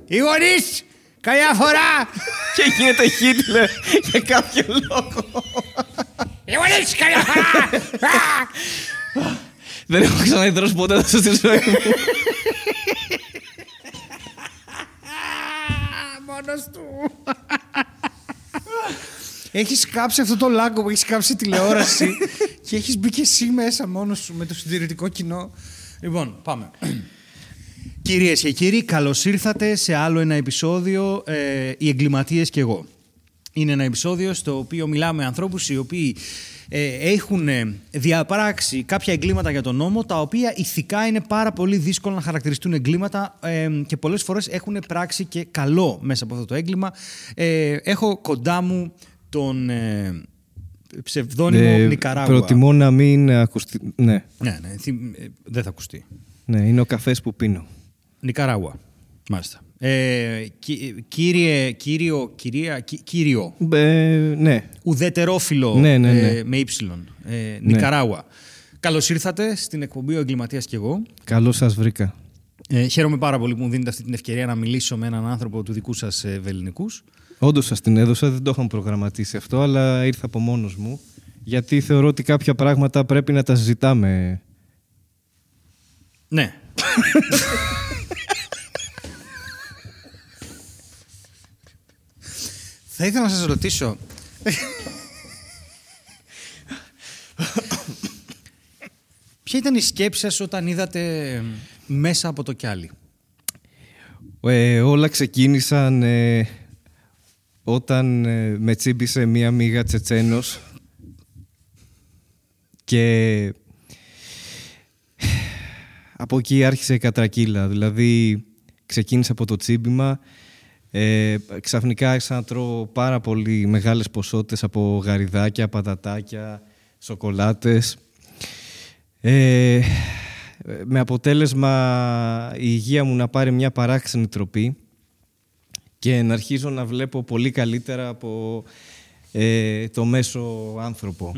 Οι γονείς καμιά φορά... και γίνεται Χίτλερ για κάποιο λόγο. Οι γονείς καμιά φορά... Α! Δεν έχω ξαναειδρώσει ποτέ τόσο στη ζωή μου. Μόνος του. Έχεις κάψει αυτό το λάγκο που έχεις κάψει τηλεόραση και έχεις μπει και εσύ μέσα μόνος σου με το συντηρητικό κοινό. Λοιπόν, πάμε. Κυρίες και κύριοι, καλώς ήρθατε σε άλλο ένα επεισόδιο ε, «Οι εγκληματίες και εγώ». Είναι ένα επεισόδιο στο οποίο μιλάμε με ανθρώπους οι οποίοι ε, έχουν ε, διαπράξει κάποια εγκλήματα για τον νόμο, τα οποία ηθικά είναι πάρα πολύ δύσκολο να χαρακτηριστούν εγκλήματα ε, και πολλές φορές έχουν πράξει και καλό μέσα από αυτό το έγκλημα. Ε, έχω κοντά μου τον ε, ψευδόνυμο Ε, Νικαράγουα. Προτιμώ να μην ακουστεί. Ναι. Ναι, ναι, θυ- ε, δεν θα ακουστεί. ναι, είναι ο καφές που πίνω. Νικαράγουα. Μάλιστα. Ε, κι- κύριε, κύριο, κυρία, κι- κύριο, Ε, ναι. ουδετερόφιλο Ναι, ναι, ναι. ε, με ύψιλον. Ε, Νικαράγουα. Καλώς ήρθατε στην εκπομπή «Ο Εγκληματίας και εγώ». Καλώς σας βρήκα. Ε, χαίρομαι πάρα πολύ που μου δίνετε αυτή την ευκαιρία να μιλήσω με έναν άνθρωπο του δικού σας ε, βελληνικούς. Όντως σας την έδωσα, δεν το είχαμε προγραμματίσει αυτό, αλλά ήρθα από μόνος μου. Γιατί θεωρώ ότι κάποια πράγματα πρέπει να τα συζητάμε. Ναι. Θα ήθελα να σας ρωτήσω... Ποια ήταν η σκέψη σας όταν είδατε μέσα από το κιάλι; Ε, όλα ξεκίνησαν ε, όταν ε, με τσίμπησε μία μίγα τσετσένος και από εκεί άρχισε η κατρακύλα. Δηλαδή ξεκίνησε από το τσίμπημα, ε, ξαφνικά άρχισα να τρώω πάρα πολύ μεγάλες ποσότητες από γαριδάκια, πατατάκια, σοκολάτες. Ε, με αποτέλεσμα η υγεία μου να πάρει μια παράξενη τροπή και να αρχίζω να βλέπω πολύ καλύτερα από ε, το μέσο άνθρωπο.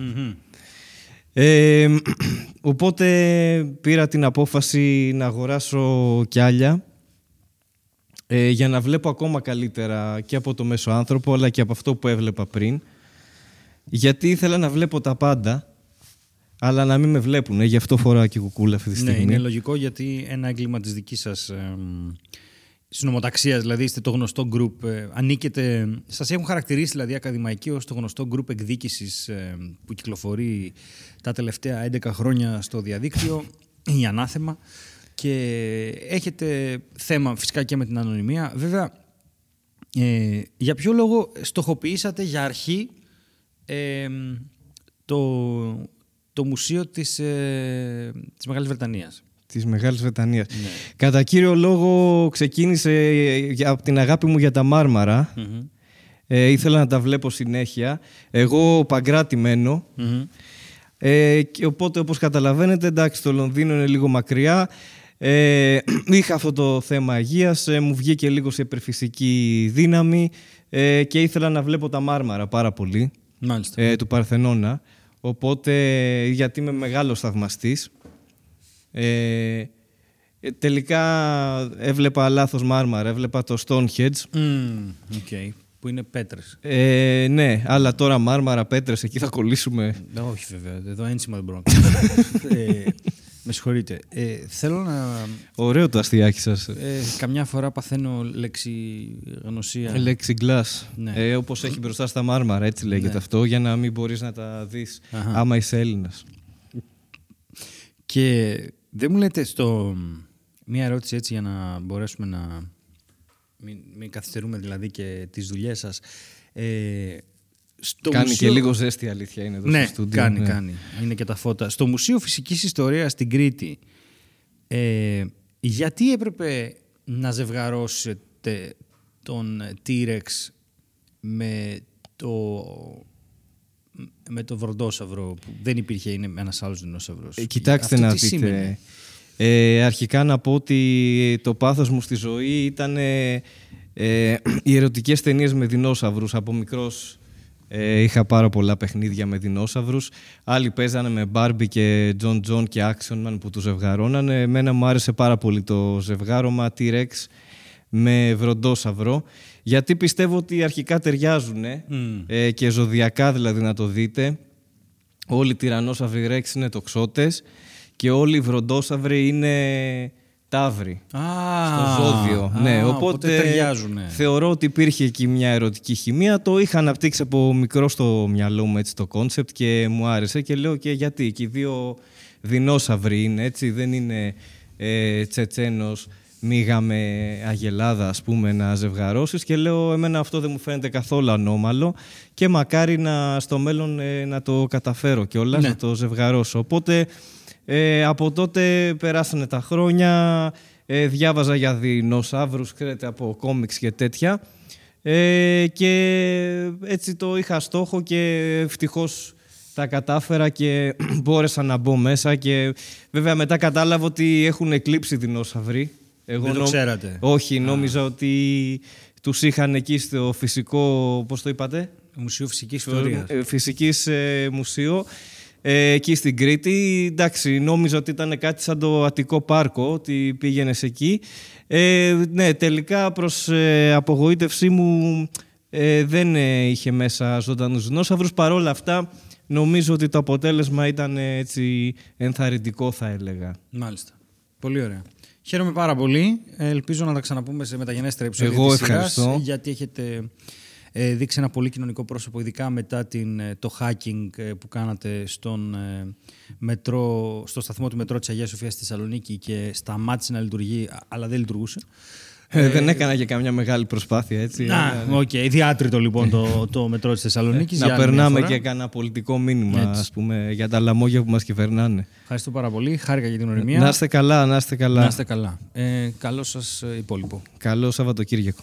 Ε, οπότε πήρα την απόφαση να αγοράσω κι άλλα ε, για να βλέπω ακόμα καλύτερα και από το μέσο άνθρωπο αλλά και από αυτό που έβλεπα πριν. Γιατί ήθελα να βλέπω τα πάντα αλλά να μην με βλέπουν. Γι' αυτό φοράω και κουκούλα αυτή τη Ναι, στιγμή. είναι λογικό γιατί ένα έγκλημα της δικής σας συνομοταξία, δηλαδή είστε το γνωστό group, ε, ανήκετε, σας έχουν χαρακτηρίσει δηλαδή ακαδημαϊκοί ως το γνωστό group εκδίκησης ε, που κυκλοφορεί τα τελευταία 11 χρόνια στο διαδίκτυο, η ανάθεμα και έχετε θέμα φυσικά και με την ανωνυμία. Βέβαια, ε, για ποιο λόγο στοχοποιήσατε για αρχή ε, το, το μουσείο της, ε, της Μεγάλης Βρετανίας; Της Μεγάλης Βρετανίας. Ναι. Κατά κύριο λόγο ξεκίνησε ε, για- από την αγάπη μου για τα μάρμαρα. Ε, ήθελα να τα βλέπω συνέχεια. Εγώ παγκράτη μένω. Ε, και οπότε όπως καταλαβαίνετε, εντάξει, το Λονδίνο είναι λίγο μακριά. Ε, είχα αυτό το θέμα υγείας, ε, μου βγήκε λίγο σε υπερφυσική δύναμη ε, και ήθελα να βλέπω τα μάρμαρα πάρα πολύ Μάλιστα. ε, του Παρθενώνα. Οπότε, γιατί είμαι μεγάλος θαυμαστής, ε, ε, τελικά έβλεπα λάθος μάρμαρα, έβλεπα το Stonehenge. Μμμ, οκ. Που είναι πέτρες. Ε, ναι, αλλά τώρα μάρμαρα, πέτρες, εκεί θα κολλήσουμε. Ε, όχι βέβαια, εδώ αίσχημα δεν μπορώ να κάνω. ε, με συγχωρείτε. Ε, θέλω να... Ωραίο το αστιάκι σας. Ε, καμιά φορά παθαίνω λεξιγνωσία. Λέξη glass. Ναι. Ε, όπως έχει μπροστά στα μάρμαρα, έτσι λέγεται Ναι. αυτό, για να μην μπορείς να τα δεις Αχα. άμα είσαι Έλληνας. Και δεν μου λέτε στο... Μία ερώτηση έτσι για να μπορέσουμε να... Μην, μην καθυστερούμε δηλαδή και τις δουλειές σας. Ε, στο Κάνει μουσείο- και λίγο ζέστη η αλήθεια είναι εδώ ναι, στο στούντιο. κάνει, ναι. κάνει. Είναι και τα φώτα. Στο Μουσείο Φυσικής Ιστορίας στην Κρήτη, ε, γιατί έπρεπε να ζευγαρώσετε τον T-Rex με το, με το βροντόσαυρο που δεν υπήρχε, είναι ένας άλλος δεινόσαυρος. Ε, κοιτάξτε Αυτό να τι δείτε. σήμαινε; Ε, αρχικά να πω ότι το πάθος μου στη ζωή ήταν ε, ε, οι ερωτικές ταινίες με δεινόσαυρους. Από μικρός ε, είχα πάρα πολλά παιχνίδια με δεινόσαυρους. Άλλοι παίζανε με Barbie και τζον τζον και Action Man που τους ζευγαρώνανε. Εμένα μου άρεσε πάρα πολύ το ζευγάρωμα T-Rex με βροντόσαυρο. Γιατί πιστεύω ότι αρχικά ταιριάζουν ε, και ζωδιακά δηλαδή να το δείτε. Όλοι οι τυραννόσαυροι ρεξ είναι τοξότες και όλοι οι βροντόσαυροι είναι ταύροι. Α, στο ζώδιο. α, ναι, οπότε, οπότε ταιριάζουν. θεωρώ ότι υπήρχε εκεί μια ερωτική χημεία. Το είχα αναπτύξει από μικρό στο μυαλό μου έτσι το κόνσεπτ και μου άρεσε και λέω και γιατί. Και οι δύο δεινόσαυροι είναι έτσι, δεν είναι ε, Τσετσένος μίγα με αγελάδα ας πούμε να ζευγαρώσεις και λέω εμένα αυτό δεν μου φαίνεται καθόλου ανώμαλο και μακάρι να στο μέλλον ε, να το καταφέρω και όλα Ναι. να το ζευγαρώσω. Οπότε ε, από τότε περάσανε τα χρόνια, ε, διάβαζα για δεινόσαυρους, ξέρετε, από κόμιξ και τέτοια ε, και έτσι το είχα στόχο και ευτυχώς τα κατάφερα και μπόρεσα να μπω μέσα και βέβαια μετά κατάλαβα ότι έχουν εκλείψει δεινόσαυροι. Εγώ Δεν το νο- ξέρατε. Όχι, νόμιζα ότι τους είχαν εκεί στο φυσικό, πώς το είπατε; Μουσείο Φυσικής Ιστορίας. Ε, Φυσικής ε, Μουσείο ε, εκεί στην Κρήτη. Εντάξει, νόμιζα ότι ήταν κάτι σαν το Αττικό Πάρκο, ότι πήγαινες εκεί. Ε, ναι, τελικά προς ε, απογοήτευσή μου ε, δεν ε, είχε μέσα ζωντανούς δεινόσαυρους. Παρ' όλα αυτά, νομίζω ότι το αποτέλεσμα ήταν ε, έτσι ενθαρρυντικό θα έλεγα. Μάλιστα. Πολύ ωραία. Χαίρομαι πάρα πολύ. Ε, Ελπίζω να τα ξαναπούμε σε μεταγενέστερα επεισόδια Εγώ της σειράς, ευχαριστώ. γιατί έχετε ε, δείξει ένα πολύ κοινωνικό πρόσωπο, ειδικά μετά την, ε, το hacking ε, που κάνατε στον, ε, μετρό, στο σταθμό του μετρό της Αγίας Σοφίας στη Θεσσαλονίκη και σταμάτησε να λειτουργεί, α- αλλά δεν λειτουργούσε. Ε, δεν έκανα και καμιά μεγάλη προσπάθεια, έτσι. Να, οκ. Διάτριτο λοιπόν το, το μετρό της Θεσσαλονίκης. για να άλλη μια περνάμε φορά. και κανένα πολιτικό μήνυμα, Έτσι. ας πούμε, για τα λαμόγια που μας κυβερνάνε. Ευχαριστώ πάρα πολύ. Χάρηκα για τη γνωριμία. Να είστε καλά, να είστε καλά. Να είστε καλά. Ε, καλό σας ε, υπόλοιπο. Καλό Σαββατοκύριακο.